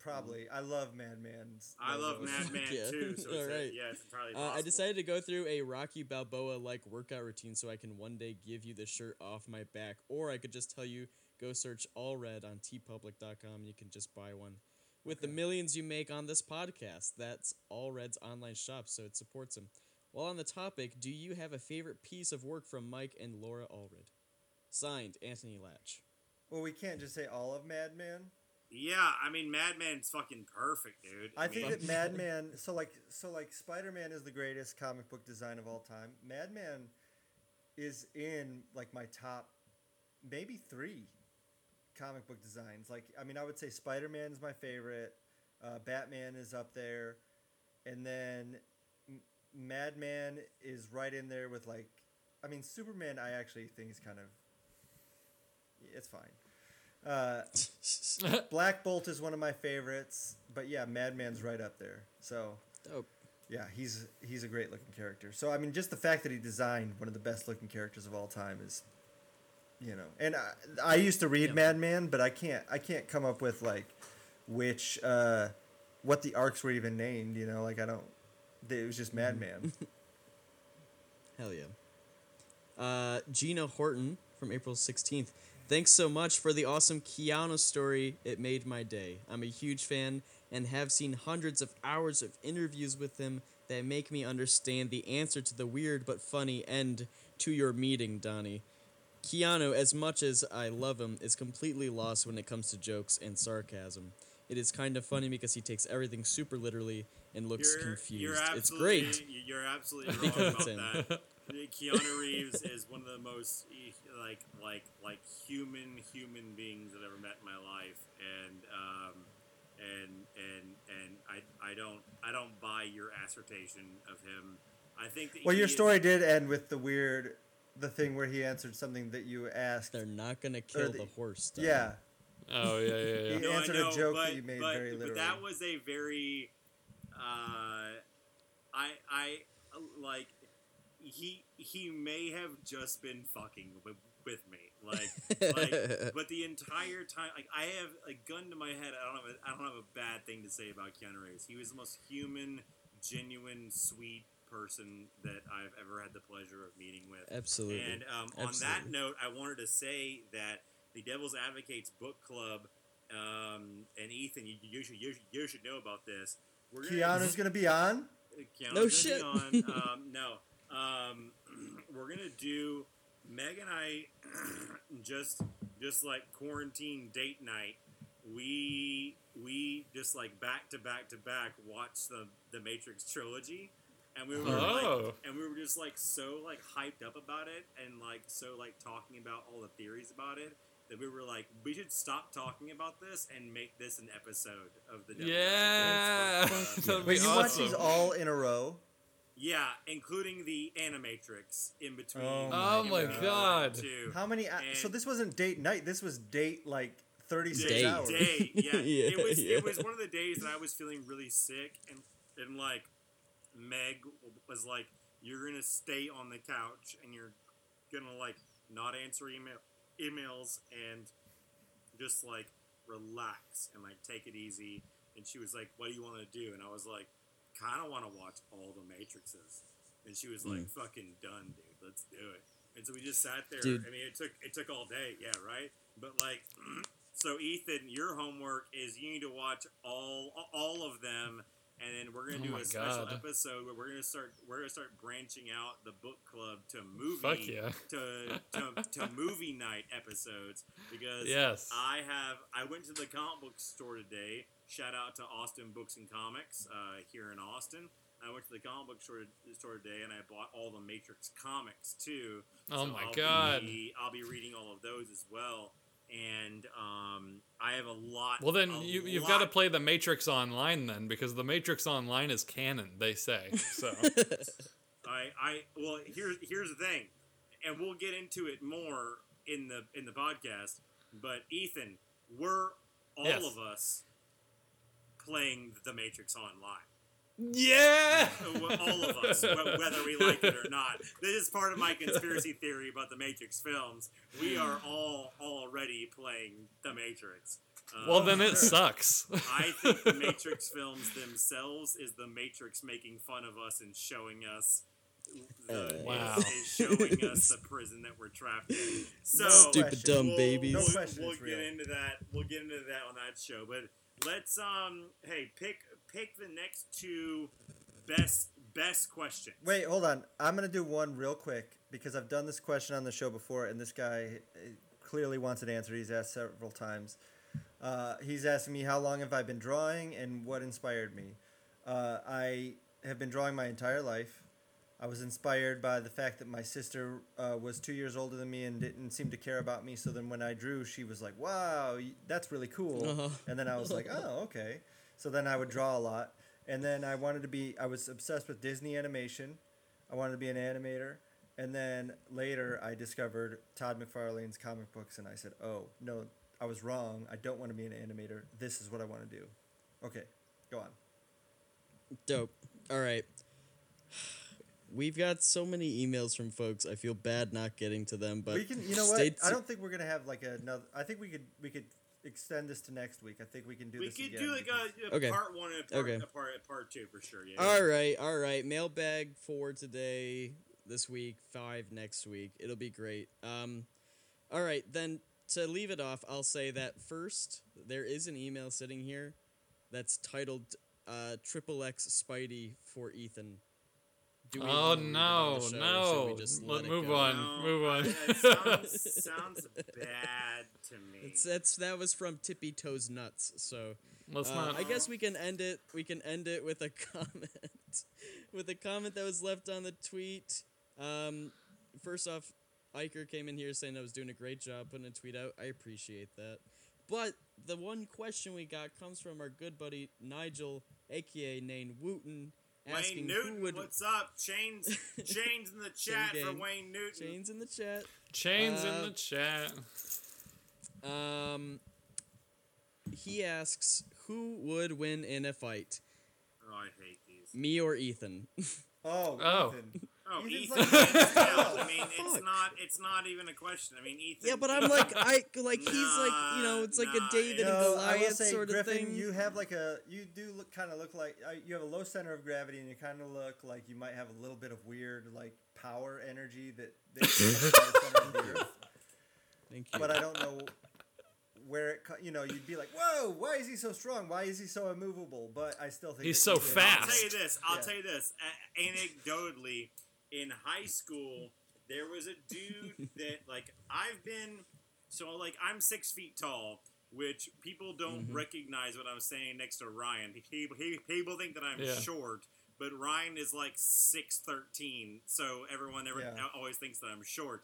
Speaker 1: Probably. I love Madman's.
Speaker 3: I love
Speaker 1: logos.
Speaker 3: Madman *laughs*
Speaker 4: Yeah.
Speaker 3: too. So it's
Speaker 4: All
Speaker 3: yeah, it's entirely
Speaker 4: Uh. I decided to go through a Rocky Balboa like workout routine so I can one day give you the shirt off my back, or I could just tell you go search Allred on teepublic.com and you can just buy one. With the millions you make on this podcast, that's Allred's online shop, so it supports him. While on the topic, do you have a favorite piece of work from Mike and Laura Allred? Signed, Anthony Latch.
Speaker 1: Well, we can't just say all of Madman.
Speaker 3: Yeah, I mean, Madman's fucking perfect, dude.
Speaker 1: I think
Speaker 3: mean,
Speaker 1: that Madman. *laughs* So like, so like, Spider-Man is the greatest comic book design of all time. Madman is in like my top, maybe three, comic book designs. Like, I mean, I would say Spider-Man is my favorite. Uh, Batman is up there, and then M- Madman is right in there with like, I mean, Superman. I actually think is kind of, it's fine. Uh, *laughs* Black Bolt is one of my favorites, but yeah, Madman's right up there. So
Speaker 4: Dope.
Speaker 1: yeah, he's he's a great looking character. So I mean, just the fact that he designed one of the best looking characters of all time is, you know. And I, I used to read
Speaker 4: Yeah.
Speaker 1: Madman, but I can't I can't come up with like which uh, what the arcs were even named. You know, like I don't. It was just Madman. *laughs*
Speaker 4: Hell yeah. Uh, Gina Horton from April 16th. Thanks so much for the awesome Keanu story. It made my day. I'm a huge fan and have seen hundreds of hours of interviews with him that make me understand the answer to the weird but funny end to your meeting, Donny. Keanu, as much as I love him, is completely lost when it comes to jokes and sarcasm. It is kind of funny because he takes everything super literally and looks
Speaker 3: you're,
Speaker 4: confused.
Speaker 3: You're
Speaker 4: it's great.
Speaker 3: You're absolutely *laughs* wrong about that. *laughs* Keanu Reeves is one of the most like like like human human beings I've ever met in my life, and um, and and and I I don't I don't buy your assertion of him. I think that
Speaker 1: well,
Speaker 3: he
Speaker 1: your
Speaker 3: is-
Speaker 1: story did end with the weird, the thing where he answered something that you asked.
Speaker 4: They're not gonna kill
Speaker 1: the-
Speaker 4: the, horse. Donny.
Speaker 1: Yeah,
Speaker 5: Oh yeah, yeah, yeah. *laughs*
Speaker 1: He
Speaker 3: No, I
Speaker 1: answered a
Speaker 3: know,
Speaker 1: joke that you made
Speaker 3: but,
Speaker 1: very
Speaker 3: But
Speaker 1: literally.
Speaker 3: that was a very, uh, I I like he he may have just been fucking with, with me, like *laughs* like. but the entire time, like I have a gun to my head. I don't have a, I don't have a bad thing to say about Keanu Reeves. He was the most human, genuine, sweet person that I've ever had the pleasure of meeting with.
Speaker 4: Absolutely.
Speaker 3: And um, on that note, I wanted to say that the Devil's Advocates book club, um, and Ethan, you, you should you should you should know about this. We're
Speaker 1: Keanu's gonna be on.
Speaker 3: Keanu's
Speaker 4: No
Speaker 3: gonna
Speaker 4: shit.
Speaker 3: Be on. Um, no, um, *clears throat* we're gonna do Meg and I *clears throat* just just like quarantine date night. We we just like back to back to back watched the the Matrix trilogy, and we were
Speaker 5: Oh.
Speaker 3: like, and we were just like so like hyped up about it, and like so like talking about all the theories about it. That we were like, we should stop talking about this and make this an episode of the Devil's
Speaker 5: Yeah,
Speaker 3: Advocates. *laughs*
Speaker 5: that'd be
Speaker 1: Wait, you watch these all in a row?
Speaker 3: Yeah, including the Animatrix in between.
Speaker 1: Oh
Speaker 5: Oh my God.
Speaker 3: two.
Speaker 1: How many? a- so this wasn't date night. This was date like thirty six
Speaker 4: Date.
Speaker 1: hours.
Speaker 3: Day, yeah. *laughs*
Speaker 4: Yeah,
Speaker 3: it was
Speaker 4: yeah.
Speaker 3: it was one of the days that I was feeling really sick, and and like Meg was like, "You're gonna stay on the couch, and you're gonna like not answer email emails and just like relax and like take it easy." and she was like, "What do you want to do?" And I was like, "Kind of want to watch all the Matrixes." And she was like, mm. "Fucking done, dude. Let's do it." And so we just sat there.
Speaker 4: Dude.
Speaker 3: I mean, it took it took all day, yeah, right. But like, *clears throat* so Ethan, your homework is you need to watch all all of them, and then we're gonna
Speaker 5: Oh
Speaker 3: do a special
Speaker 5: God.
Speaker 3: episode where we're gonna start we're gonna start branching out the book club to movie
Speaker 5: Fuck yeah.
Speaker 3: to, to to *laughs* movie night episodes because
Speaker 5: Yes.
Speaker 3: I have I went to the comic book store today. Shout out to Austin Books and Comics uh, here in Austin. I went to the comic book store, store today and I bought all the Matrix comics too.
Speaker 5: Oh
Speaker 3: So
Speaker 5: my
Speaker 3: I'll
Speaker 5: God.
Speaker 3: Be, I'll be reading all of those as well. And um, I have a lot.
Speaker 5: Well, then you, you've got to play the Matrix Online then, because the Matrix Online is canon. They say so. *laughs*
Speaker 3: I, I well here's here's the thing, and we'll get into it more in the in the podcast. But Ethan, we're all
Speaker 5: Yes.
Speaker 3: of us playing the Matrix Online.
Speaker 5: yeah. *laughs*
Speaker 3: All of us, whether we like it or not. This is part of my conspiracy theory about the Matrix films. We are all already playing the Matrix. Um,
Speaker 5: Well, then it sucks. *laughs*
Speaker 3: I think the Matrix films themselves is the Matrix making fun of us and showing us. The,
Speaker 4: Uh,
Speaker 5: Wow.
Speaker 3: is, is showing us the *laughs* prison that we're trapped in. So
Speaker 4: Stupid dumb
Speaker 3: we'll,
Speaker 4: babies.
Speaker 1: No
Speaker 3: We'll, we'll get into that. We'll get into that on that show. But let's um, hey, pick pick the next two best best questions.
Speaker 1: Wait, hold on. I'm gonna do one real quick because I've done this question on the show before, and this guy clearly wants an answer. He's asked several times. Uh, he's asking me how long have I been drawing and what inspired me. Uh, I have been drawing my entire life. I was inspired by the fact that my sister uh, was two years older than me and didn't seem to care about me. So then when I drew, she was like, "Wow, that's really cool."
Speaker 4: Uh-huh.
Speaker 1: And then I was like, "Oh, okay." So then I would draw a lot, and then I wanted to be. I was obsessed with Disney animation. I wanted to be an animator, and then later I discovered Todd McFarlane's comic books, and I said, "Oh no, I was wrong. I don't want to be an animator. This is what I want to do." Okay, go on.
Speaker 4: Dope. All right. We've got so many emails from folks. I feel bad not getting to them, but
Speaker 1: we can. You know what?
Speaker 4: stay
Speaker 1: I don't think we're gonna have like another. I think we could. We could extend this to next week. I think we can do
Speaker 3: we
Speaker 1: this
Speaker 3: could
Speaker 1: again.
Speaker 3: do like a, a
Speaker 4: Okay.
Speaker 3: part one and a part,
Speaker 4: Okay.
Speaker 3: a part, a part two for sure. Yeah.
Speaker 4: All right, all right. Mailbag for today, this week, five next week. It'll be great. Um, all right, then to leave it off, I'll say that first there is an email sitting here that's titled uh, "Triple X Spidey for Ethan." Do we
Speaker 5: Oh
Speaker 4: wanna read it on
Speaker 5: no,
Speaker 4: the show, or should
Speaker 5: no!
Speaker 4: we just
Speaker 5: Let,
Speaker 4: let
Speaker 5: move
Speaker 4: go?
Speaker 5: on,
Speaker 3: No,
Speaker 5: move on.
Speaker 3: I- That sounds, *laughs* sounds bad to me.
Speaker 4: It's, that's that was from Tippy Toes Nuts. So
Speaker 5: Let's
Speaker 4: uh,
Speaker 5: not.
Speaker 4: I guess we can end it. We can end it with a comment, *laughs* with a comment that was left on the tweet. Um, first off, Iker came in here saying I was doing a great job putting a tweet out. I appreciate that. But the one question we got comes from our good buddy Nigel, aka Nane Wooten, asking
Speaker 3: Wayne Newton,
Speaker 4: who would
Speaker 3: what's up? Chains, *laughs* chains in the chat for
Speaker 4: gang.
Speaker 3: Wayne Newton.
Speaker 4: chains in the chat.
Speaker 5: Chains
Speaker 4: uh,
Speaker 5: in the chat.
Speaker 4: Um, he asks who would win in a fight,
Speaker 3: Oh, I hate these.
Speaker 4: me or Ethan. *laughs*
Speaker 1: Oh,
Speaker 5: Oh.
Speaker 1: Ethan.
Speaker 3: Oh,
Speaker 1: Ethan's
Speaker 3: Ethan.
Speaker 1: like-
Speaker 3: hands down. I mean, it's
Speaker 4: Fuck.
Speaker 3: not. It's not even a question. I mean, Ethan.
Speaker 4: Yeah, but I'm like I like he's like you know it's like
Speaker 3: nah,
Speaker 4: a David and
Speaker 1: No, I will
Speaker 4: Goliath
Speaker 1: say,
Speaker 4: sort of
Speaker 1: Griffin,
Speaker 4: thing.
Speaker 1: you have like a you do look kind of look like uh, you have a low center of gravity, and you kind of look like you might have a little bit of weird like power energy that. that *laughs* comes from the center of the earth.
Speaker 4: Thank you.
Speaker 1: But I don't know where it. co- You know, you'd be like, "Whoa, why is he so strong? Why is he so immovable?" But I still think
Speaker 5: He's
Speaker 1: that
Speaker 5: so
Speaker 1: you can-
Speaker 3: I'll tell you this. I'll
Speaker 1: Yeah.
Speaker 3: tell you this. A- anecdotally, in high school, there was a dude *laughs* that like I've been. So like I'm six feet tall, which people don't
Speaker 4: Mhm.
Speaker 3: recognize what I'm saying next to Ryan. People he, people think that I'm
Speaker 5: Yeah.
Speaker 3: short, but Ryan is like six thirteen. So everyone ever
Speaker 1: Yeah.
Speaker 3: always thinks that I'm short.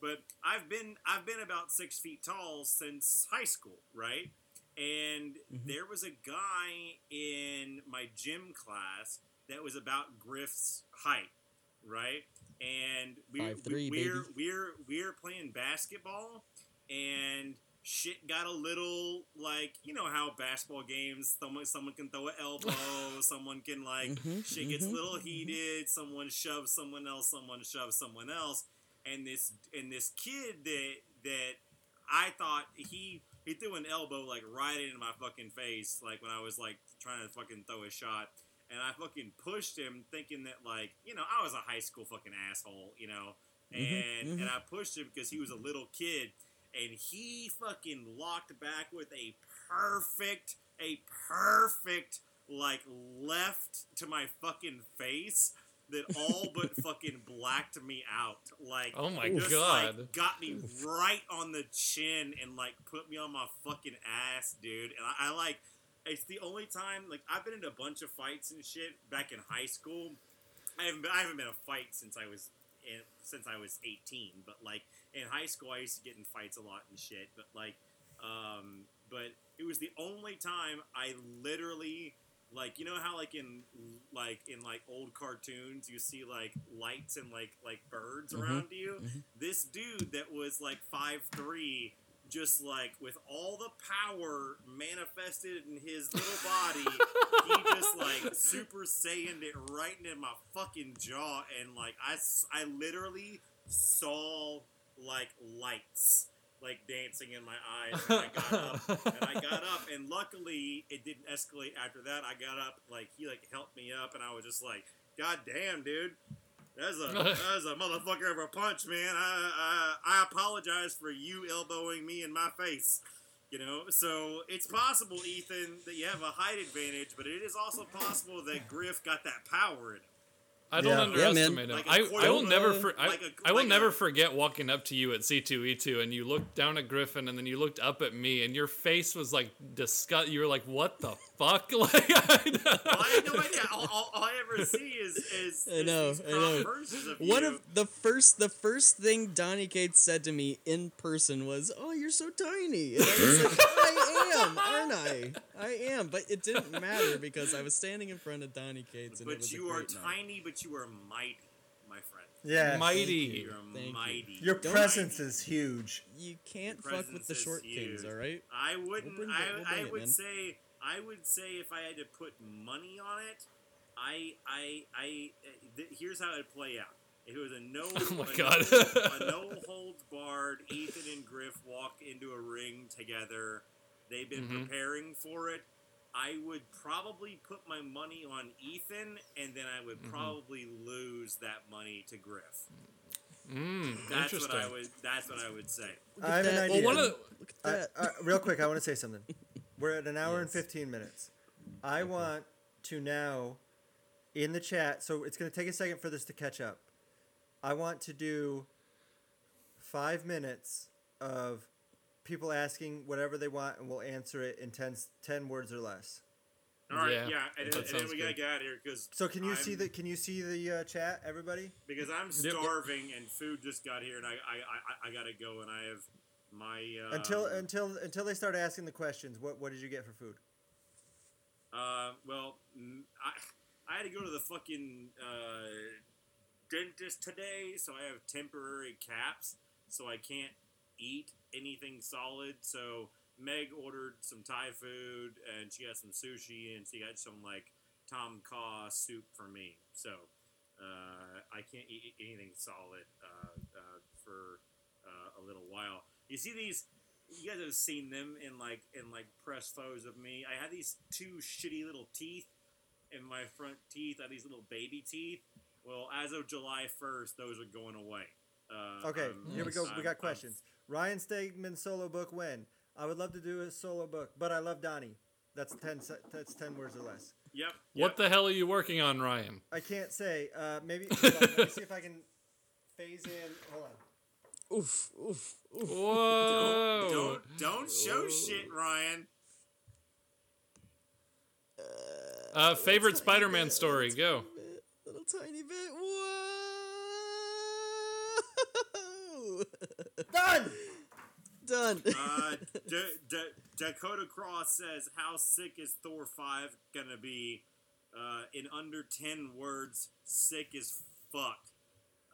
Speaker 3: But I've been I've been about six feet tall since high school, right? And
Speaker 4: Mhm.
Speaker 3: there was a guy in my gym class that was about Griff's height, right? And we,
Speaker 4: 5'3",
Speaker 3: we we're
Speaker 4: baby.
Speaker 3: we're we're playing basketball, and shit got a little like you know how basketball games someone someone can throw an *laughs* elbow, someone can like
Speaker 4: Mhm,
Speaker 3: shit gets a
Speaker 4: mhm,
Speaker 3: little
Speaker 4: mhm.
Speaker 3: heated, someone shoves someone else, someone shoves someone else, and this and this kid that that I thought he he threw an elbow like right into my fucking face like when I was like trying to fucking throw a shot, and I fucking pushed him, thinking that like you know I was a high school fucking asshole, you know, mm-hmm, and mm-hmm. and I pushed him because he was a little kid, and he fucking locked back with a perfect, a perfect like left to my fucking face that all but *laughs* fucking blacked me out. Like,
Speaker 5: Oh my
Speaker 3: just,
Speaker 5: God.
Speaker 3: like, got me *laughs* right on the chin and like put me on my fucking ass, dude. And I, I like, it's the only time like I've been in a bunch of fights and shit back in high school. I haven't been, I haven't been in a fight since I was in, since I was 18, but like in high school I used to get in fights a lot and shit. But like, um, but it was the only time I literally like you know how like in like in like old cartoons you see like lights and like like birds around you this dude that was like five three just like with all the power manifested in his little body *laughs* he just like super saiyan it right into my fucking jaw and like I, I literally saw like lights like dancing in my eyes and I got up. And I got up and luckily it didn't escalate after that. I got up like he like helped me up and I was just like god damn dude that's a *laughs* that's a motherfucker of a punch man. I, I I apologize for you elbowing me in my face you know? So it's possible Ethan that you have a height advantage but it is also possible that Griff got that power in him
Speaker 5: I don't
Speaker 1: Yeah.
Speaker 4: Yeah,
Speaker 5: underestimate him.
Speaker 3: Like a
Speaker 5: I, I will never for, I,
Speaker 3: like a-
Speaker 5: I will
Speaker 3: like
Speaker 5: never
Speaker 3: a-
Speaker 5: forget walking up to you at C2E2 and you looked down at Griffin and then you looked up at me and your face was like disgust. You were like, "What the fuck?" *laughs* Like, I,
Speaker 3: Well, I have no idea. All, all, all I ever see is is, *laughs*
Speaker 4: I know,
Speaker 3: these
Speaker 4: I know.
Speaker 3: of
Speaker 4: One
Speaker 3: you.
Speaker 4: of the first, the first thing Donny Cates said to me in person was, "Oh, you're so tiny," and I was like, *laughs* "I am, aren't I? I am." But it didn't matter because I was standing in front of Donny Cates, and it
Speaker 3: but
Speaker 4: was
Speaker 3: you
Speaker 4: a
Speaker 3: are
Speaker 4: great night.
Speaker 3: tiny, but you are mighty, my friend.
Speaker 1: Yeah.
Speaker 5: mighty.
Speaker 3: You're
Speaker 4: Thank you.
Speaker 3: mighty.
Speaker 1: Your
Speaker 4: Don't-
Speaker 1: presence is huge.
Speaker 4: You can't fuck with the
Speaker 3: is
Speaker 4: short kings, all right?
Speaker 3: I wouldn't.
Speaker 4: bring it-
Speaker 3: I,
Speaker 4: we'll
Speaker 3: I
Speaker 4: bring it,
Speaker 3: would
Speaker 4: man.
Speaker 3: say. I would say if I had to put money on it, I I I. uh, Th- here's how it'd play out. If it was a no, *laughs*
Speaker 5: Oh my
Speaker 3: a
Speaker 5: God.
Speaker 3: no, *laughs* a no holds barred, Ethan and Griff walk into a ring together. They've been
Speaker 5: Mhm.
Speaker 3: preparing for it. I would probably put my money on Ethan, and then I would probably lose that money to Griff.
Speaker 5: mm,
Speaker 3: That's
Speaker 5: interesting.
Speaker 3: what I would. That's what I would say.
Speaker 1: I have an idea.
Speaker 5: Well, one of
Speaker 4: Look
Speaker 1: I,
Speaker 4: at that.
Speaker 1: uh, real quick, I want to say something. *laughs* We're at an hour and 15 minutes. I want to now, in the chat, so it's going to take a second for this to catch up. I want to do five minutes of people asking whatever they want, and we'll answer it in 10, 10 words or less.
Speaker 3: All right,
Speaker 5: Yeah,
Speaker 3: yeah, and, then, and then
Speaker 5: sounds
Speaker 3: we gotta get out of here because
Speaker 1: So can you see
Speaker 3: I'm-
Speaker 1: the can you see the uh, chat, everybody?
Speaker 3: because I'm starving and food just got here and I I, I, I gotta go and I have my uh,
Speaker 1: until until until they start asking the questions. What what did you get for food?
Speaker 3: uh well mm, I I had to go to the fucking uh, dentist today, so I have temporary caps, so I can't eat anything solid. So Meg ordered some Thai food and she got some sushi and she got some like Tom Kha soup for me. So uh, I can't eat anything solid uh, uh, for uh, a little while. You see these? You guys have seen them in like in like press photos of me. I had these two shitty little teeth in my front teeth. I had these little baby teeth. Well, as of July first, those are going away. Uh,
Speaker 1: Okay,
Speaker 3: I'm-
Speaker 1: here we go.
Speaker 3: I'm-
Speaker 1: We got
Speaker 3: I'm-
Speaker 1: questions. Ryan Stegman solo book when? I would love to do a solo book, but I love Donny. That's ten. That's ten words or less.
Speaker 3: Yep.
Speaker 5: What
Speaker 3: yep.
Speaker 5: the hell are you working on, Ryan?
Speaker 1: I can't say. Uh, maybe. Hold on, let me see if I can phase in. Hold on.
Speaker 4: Oof, oof, oof.
Speaker 5: Whoa!
Speaker 3: Don't don't show shit, Ryan.
Speaker 5: Uh, favorite Spider-Man story? Go.
Speaker 4: Little tiny bit. *laughs* Whoa! *laughs*
Speaker 1: Done.
Speaker 4: Done.
Speaker 3: Uh, *laughs* D- D- Dakota Cross says, "How sick is Thor five gonna be?" Uh, in under ten words, sick as fuck.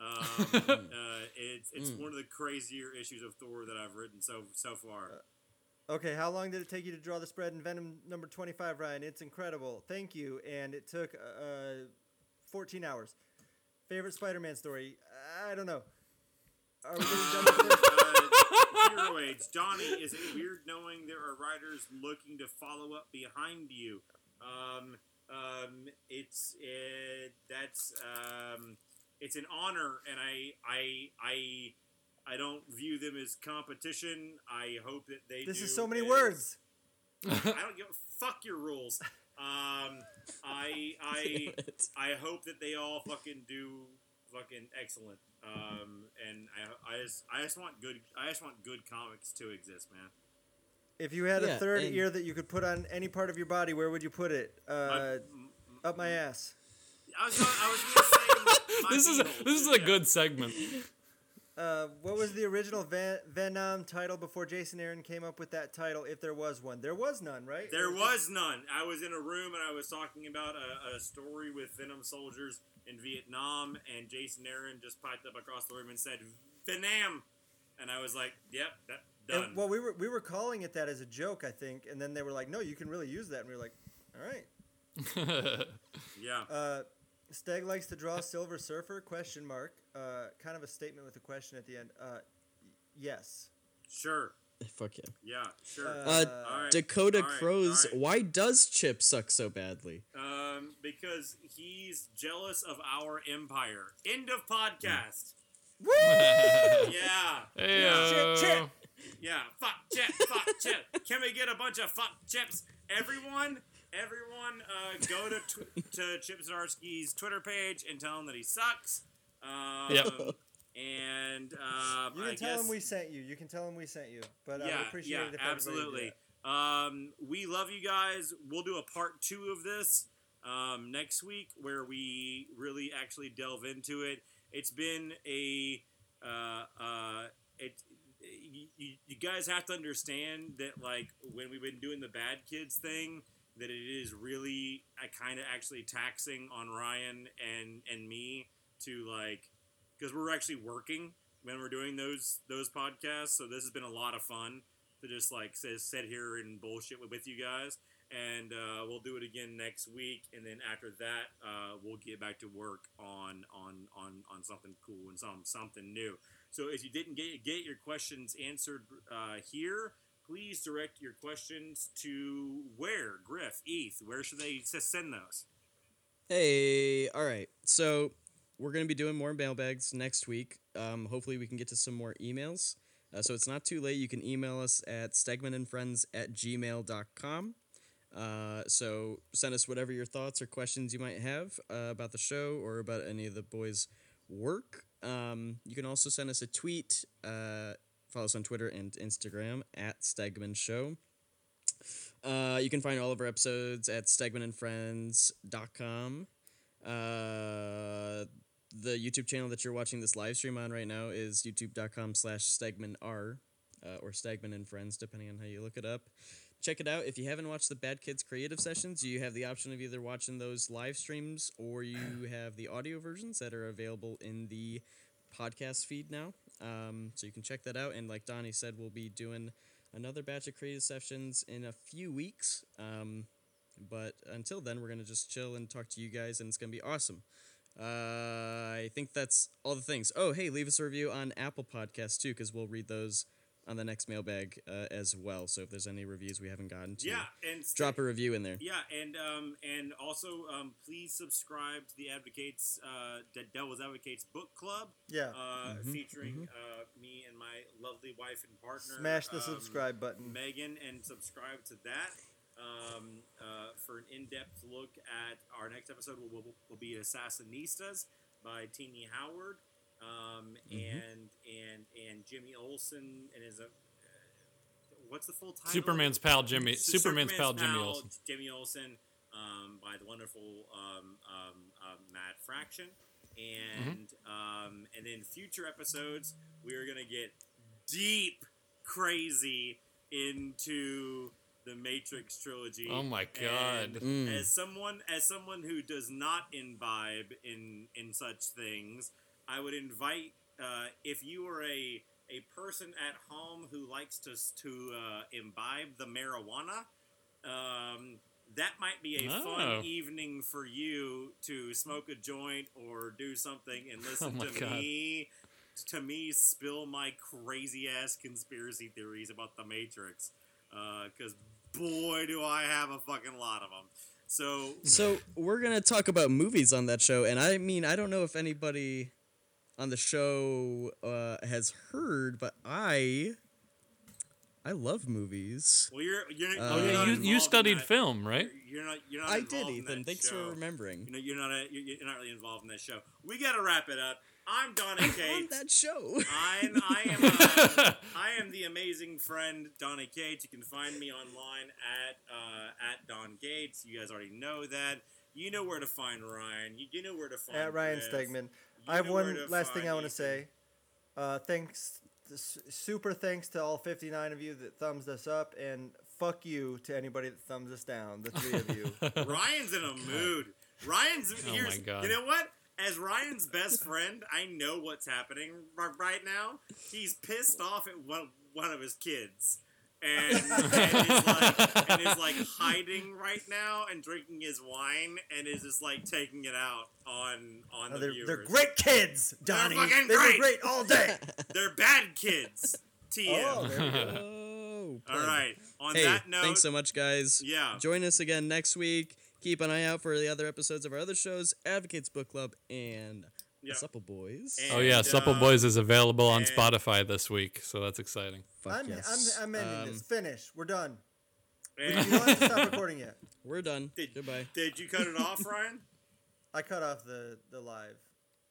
Speaker 3: Um, *laughs* uh, it's it's one of the crazier issues of Thor that I've written so so far.
Speaker 1: Okay, how long did it take you to draw the spread in Venom number 25, Ryan? It's incredible. Thank you. And it took uh, 14 hours. Favorite Spider Man story? I don't know. Are we done with this?
Speaker 3: uh, Donny, is it weird knowing there are writers looking to follow up behind you? Um, um, it's it, that's um, it's an honor, and I I I I don't view them as competition. I hope that they.
Speaker 1: This
Speaker 3: do
Speaker 1: is so many
Speaker 3: as-
Speaker 1: words.
Speaker 3: I don't give a fuck your rules. Um, I I *laughs*
Speaker 4: Damn it.
Speaker 3: I hope that they all fucking do fucking excellent. Um, and I, I just I just want good I just want good comics to exist, man.
Speaker 1: If you had
Speaker 4: Yeah,
Speaker 1: a third ear that you could put on any part of your body, where would you put it? Uh,
Speaker 3: My-
Speaker 1: up my ass.
Speaker 3: I was gonna, I was gonna say *laughs* my
Speaker 5: This is a, this is a
Speaker 3: yeah.
Speaker 5: good segment.
Speaker 1: Uh, what was the original Van- Venom title before Jason Aaron came up with that title? If there was one, there was none, right?
Speaker 3: There was none. I was in a room and I was talking about a, a story with Venom soldiers in Vietnam, and Jason Aaron just piped up across the room and said Venom, and I was like, "Yep, that done."
Speaker 1: and- well, we were we were calling it that as a joke, I think, and then they were like, "No, you can really use that," and we were like, "All right." *laughs*
Speaker 3: yeah,
Speaker 1: Uh, Steg likes to draw Silver Surfer? Question mark. Uh, kind of a statement with a question at the end. Uh, yes.
Speaker 3: sure,
Speaker 4: Fuck yeah.
Speaker 3: yeah, sure.
Speaker 1: Uh,
Speaker 4: Uh,
Speaker 3: All right,
Speaker 4: Dakota
Speaker 3: all right,
Speaker 4: Crows.
Speaker 3: all right.
Speaker 4: Why does Chip suck so badly?
Speaker 3: Um, because he's jealous of our empire. End of podcast. *laughs*
Speaker 1: Woo!
Speaker 3: Yeah.
Speaker 5: Hey,
Speaker 3: yeah.
Speaker 1: Chip, chip.
Speaker 3: Yeah, fuck chip, fuck chip. Can we get a bunch of fuck chips? Everyone, everyone, uh, go to tw- to Chip Zdarsky's Twitter page and tell him that he sucks. Um,
Speaker 5: Yep.
Speaker 3: And um,
Speaker 1: You can
Speaker 3: I
Speaker 1: tell
Speaker 3: guess,
Speaker 1: him we sent you. You can tell him we sent you. But I
Speaker 3: yeah,
Speaker 1: would appreciate
Speaker 3: yeah,
Speaker 1: it if
Speaker 3: absolutely. Um, we love you guys. We'll do a part two of this um, next week where we really actually delve into it. It's been a uh, uh, it. You, you, guys have to understand that like when we've been doing the bad kids thing that it is really I kind of actually taxing on Ryan and and me to like because we're actually working when we're doing those those podcasts so this has been a lot of fun to just like say, sit here and bullshit with, with you guys and uh, we'll do it again next week and then after that uh, we'll get back to work on on on on something cool and some something new so if you didn't get get your questions answered uh, here please direct your questions to where griff eth where should they send those
Speaker 4: Hey, all right. So we're gonna be doing more mailbags next week. Um, hopefully, we can get to some more emails. Uh, so it's not too late. You can email us at stegmanandfriends at gmail.com. Uh, so send us whatever your thoughts or questions you might have uh, about the show or about any of the boys' work. Um, you can also send us a tweet. Uh, follow us on Twitter and Instagram at Stegman Show. Uh, you can find all of our episodes at stegmanandfriends.com. Uh, the YouTube channel that you're watching this live stream on right now is youtube.com slash stegmanr uh, or Stegman and Friends, depending on how you look it up. Check it out. If you haven't watched the Bad Kids Creative Sessions, you have the option of either watching those live streams or you *clears throat* have the audio versions that are available in the podcast feed now. Um, so you can check that out. And like Donny said, we'll be doing another batch of creative sessions in a few weeks. Um, but until then, we're going to just chill and talk to you guys, and it's going to be awesome. Uh, I think that's all the things. Oh, hey, leave us a review on Apple Podcasts too, because we'll read those on the next mailbag uh, as well. So if there's any reviews we haven't gotten to,
Speaker 3: yeah and stay-
Speaker 4: drop a review in there.
Speaker 3: Yeah, and um, and also um, please subscribe to the Advocates, uh, the Devil's Advocates book club,
Speaker 1: Yeah.
Speaker 3: uh,
Speaker 4: Mhm,
Speaker 3: featuring uh, me and my lovely wife and partner.
Speaker 1: Smash the
Speaker 3: um,
Speaker 1: subscribe button.
Speaker 3: Megan, and subscribe to that. Um, uh, for an in-depth look at our next episode, will will, will be Assassinistas by Tini Howard, um, and and and Jimmy Olsen and his. Uh, what's the full title?
Speaker 5: Superman's pal Jimmy.
Speaker 3: Su-
Speaker 5: Superman's, pal Jimmy Olsen.
Speaker 3: Jimmy Olsen, um, by the wonderful um, um, uh, Matt Fraction, and um, and then future episodes we are gonna get deep, crazy into the Matrix trilogy.
Speaker 5: Oh my God.
Speaker 4: Mm.
Speaker 3: As someone as someone who does not imbibe in in such things, I would invite uh, if you are a a person at home who likes to to uh, imbibe the marijuana. Um, that might be a
Speaker 5: Oh.
Speaker 3: fun evening for you to smoke a joint or do something and *laughs* listen
Speaker 5: Oh
Speaker 3: to
Speaker 5: God.
Speaker 3: me to me spill my crazy ass conspiracy theories about the Matrix. Because boy, do I have a fucking lot of them. So
Speaker 4: So we're gonna talk about movies on that show, and I mean, I don't know if anybody on the show uh, has heard, but I, I love movies.
Speaker 3: well, you're you're,
Speaker 4: Uh,
Speaker 5: Oh
Speaker 3: you're not
Speaker 5: you,
Speaker 3: involved
Speaker 5: you
Speaker 3: in
Speaker 5: studied
Speaker 3: that-
Speaker 5: film, right?
Speaker 3: You're not. You're not.
Speaker 4: I did,
Speaker 3: involved in
Speaker 4: Ethan.
Speaker 3: that
Speaker 4: Thanks
Speaker 3: show.
Speaker 4: for remembering.
Speaker 3: You know, you're not. A, you're, you're not really involved in that show. We got to wrap it up. I'm Donny
Speaker 4: on
Speaker 3: Cates.
Speaker 4: that show.
Speaker 3: I'm, *laughs* I am. Uh, I am the amazing friend Donny Cates. You can find me online at uh, at Don Gates. You guys already know that. You know where to find Ryan. You, you know where to find
Speaker 1: At Ryan
Speaker 3: Griff.
Speaker 1: Stegman.
Speaker 3: You
Speaker 1: I have one last thing
Speaker 3: find
Speaker 1: I want to say. Uh, thanks, super thanks to all 59 of you that thumbs us up, and fuck you to anybody that thumbs us down. The three of you. *laughs*
Speaker 3: Ryan's in a mood. Ryan's
Speaker 5: Oh
Speaker 3: here's,
Speaker 5: my God.
Speaker 3: You know what? As Ryan's best friend, I know what's happening r- right now. He's pissed off at one, one of his kids. And, and, is like, and is like hiding right now and drinking his wine and is just like taking it out on on
Speaker 1: Oh,
Speaker 3: the
Speaker 1: they're,
Speaker 3: viewers.
Speaker 1: they're great kids, Donny.
Speaker 3: fucking
Speaker 1: they
Speaker 3: great.
Speaker 1: were great all day. *laughs*
Speaker 3: They're bad kids. TM.
Speaker 1: oh, there we go. *laughs* *laughs*
Speaker 3: All
Speaker 4: plug.
Speaker 3: right. On
Speaker 4: Hey,
Speaker 3: that note,
Speaker 4: thanks so much, guys.
Speaker 3: yeah.
Speaker 4: Join us again next week. Keep an eye out for the other episodes of our other shows, Advocates Book Club and
Speaker 3: Yeah.
Speaker 4: Supple Boys.
Speaker 3: And,
Speaker 5: Oh yeah, Supple
Speaker 3: uh,
Speaker 5: Boys is available on Spotify this week, so that's exciting.
Speaker 4: Fuck
Speaker 1: I'm,
Speaker 4: yes.
Speaker 1: I'm, I'm ending
Speaker 4: Um,
Speaker 1: this. Finish. We're done.
Speaker 3: and-
Speaker 1: You don't have to stop recording yet. *laughs*
Speaker 4: We're done.
Speaker 3: Did-
Speaker 4: Goodbye.
Speaker 3: Did you cut it off, Ryan?
Speaker 1: I cut off the, the live.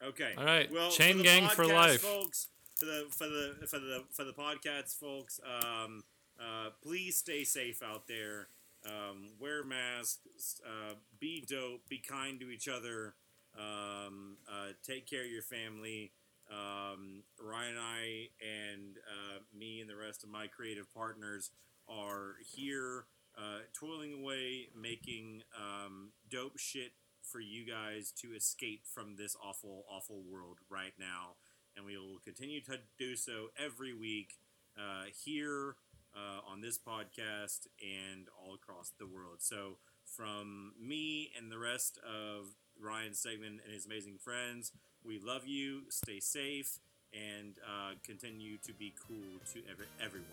Speaker 3: Okay.
Speaker 5: All right,
Speaker 3: Well,
Speaker 5: chain
Speaker 3: for the
Speaker 5: gang for life.
Speaker 3: folks. For the for the for the for the podcast folks, um, uh, please stay safe out there. Um, wear masks. Uh, be dope. Be kind to each other. Um, uh, take care of your family. Um, Ryan and I and uh, me and the rest of my creative partners are here, uh, toiling away, making um, dope shit for you guys to escape from this awful, awful world right now. And we will continue to do so every week uh, here uh, on this podcast and all across the world. So, from me and the rest of Ryan Stegman and his amazing friends, we love you. Stay safe and uh, continue to be cool to every, everyone.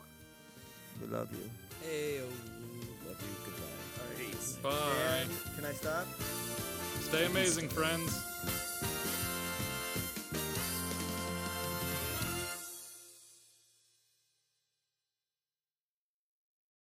Speaker 1: We love you.
Speaker 4: Hey, oh, love you. Goodbye.
Speaker 3: Peace.
Speaker 5: Bye.
Speaker 1: And can I stop?
Speaker 5: Stay amazing, friends.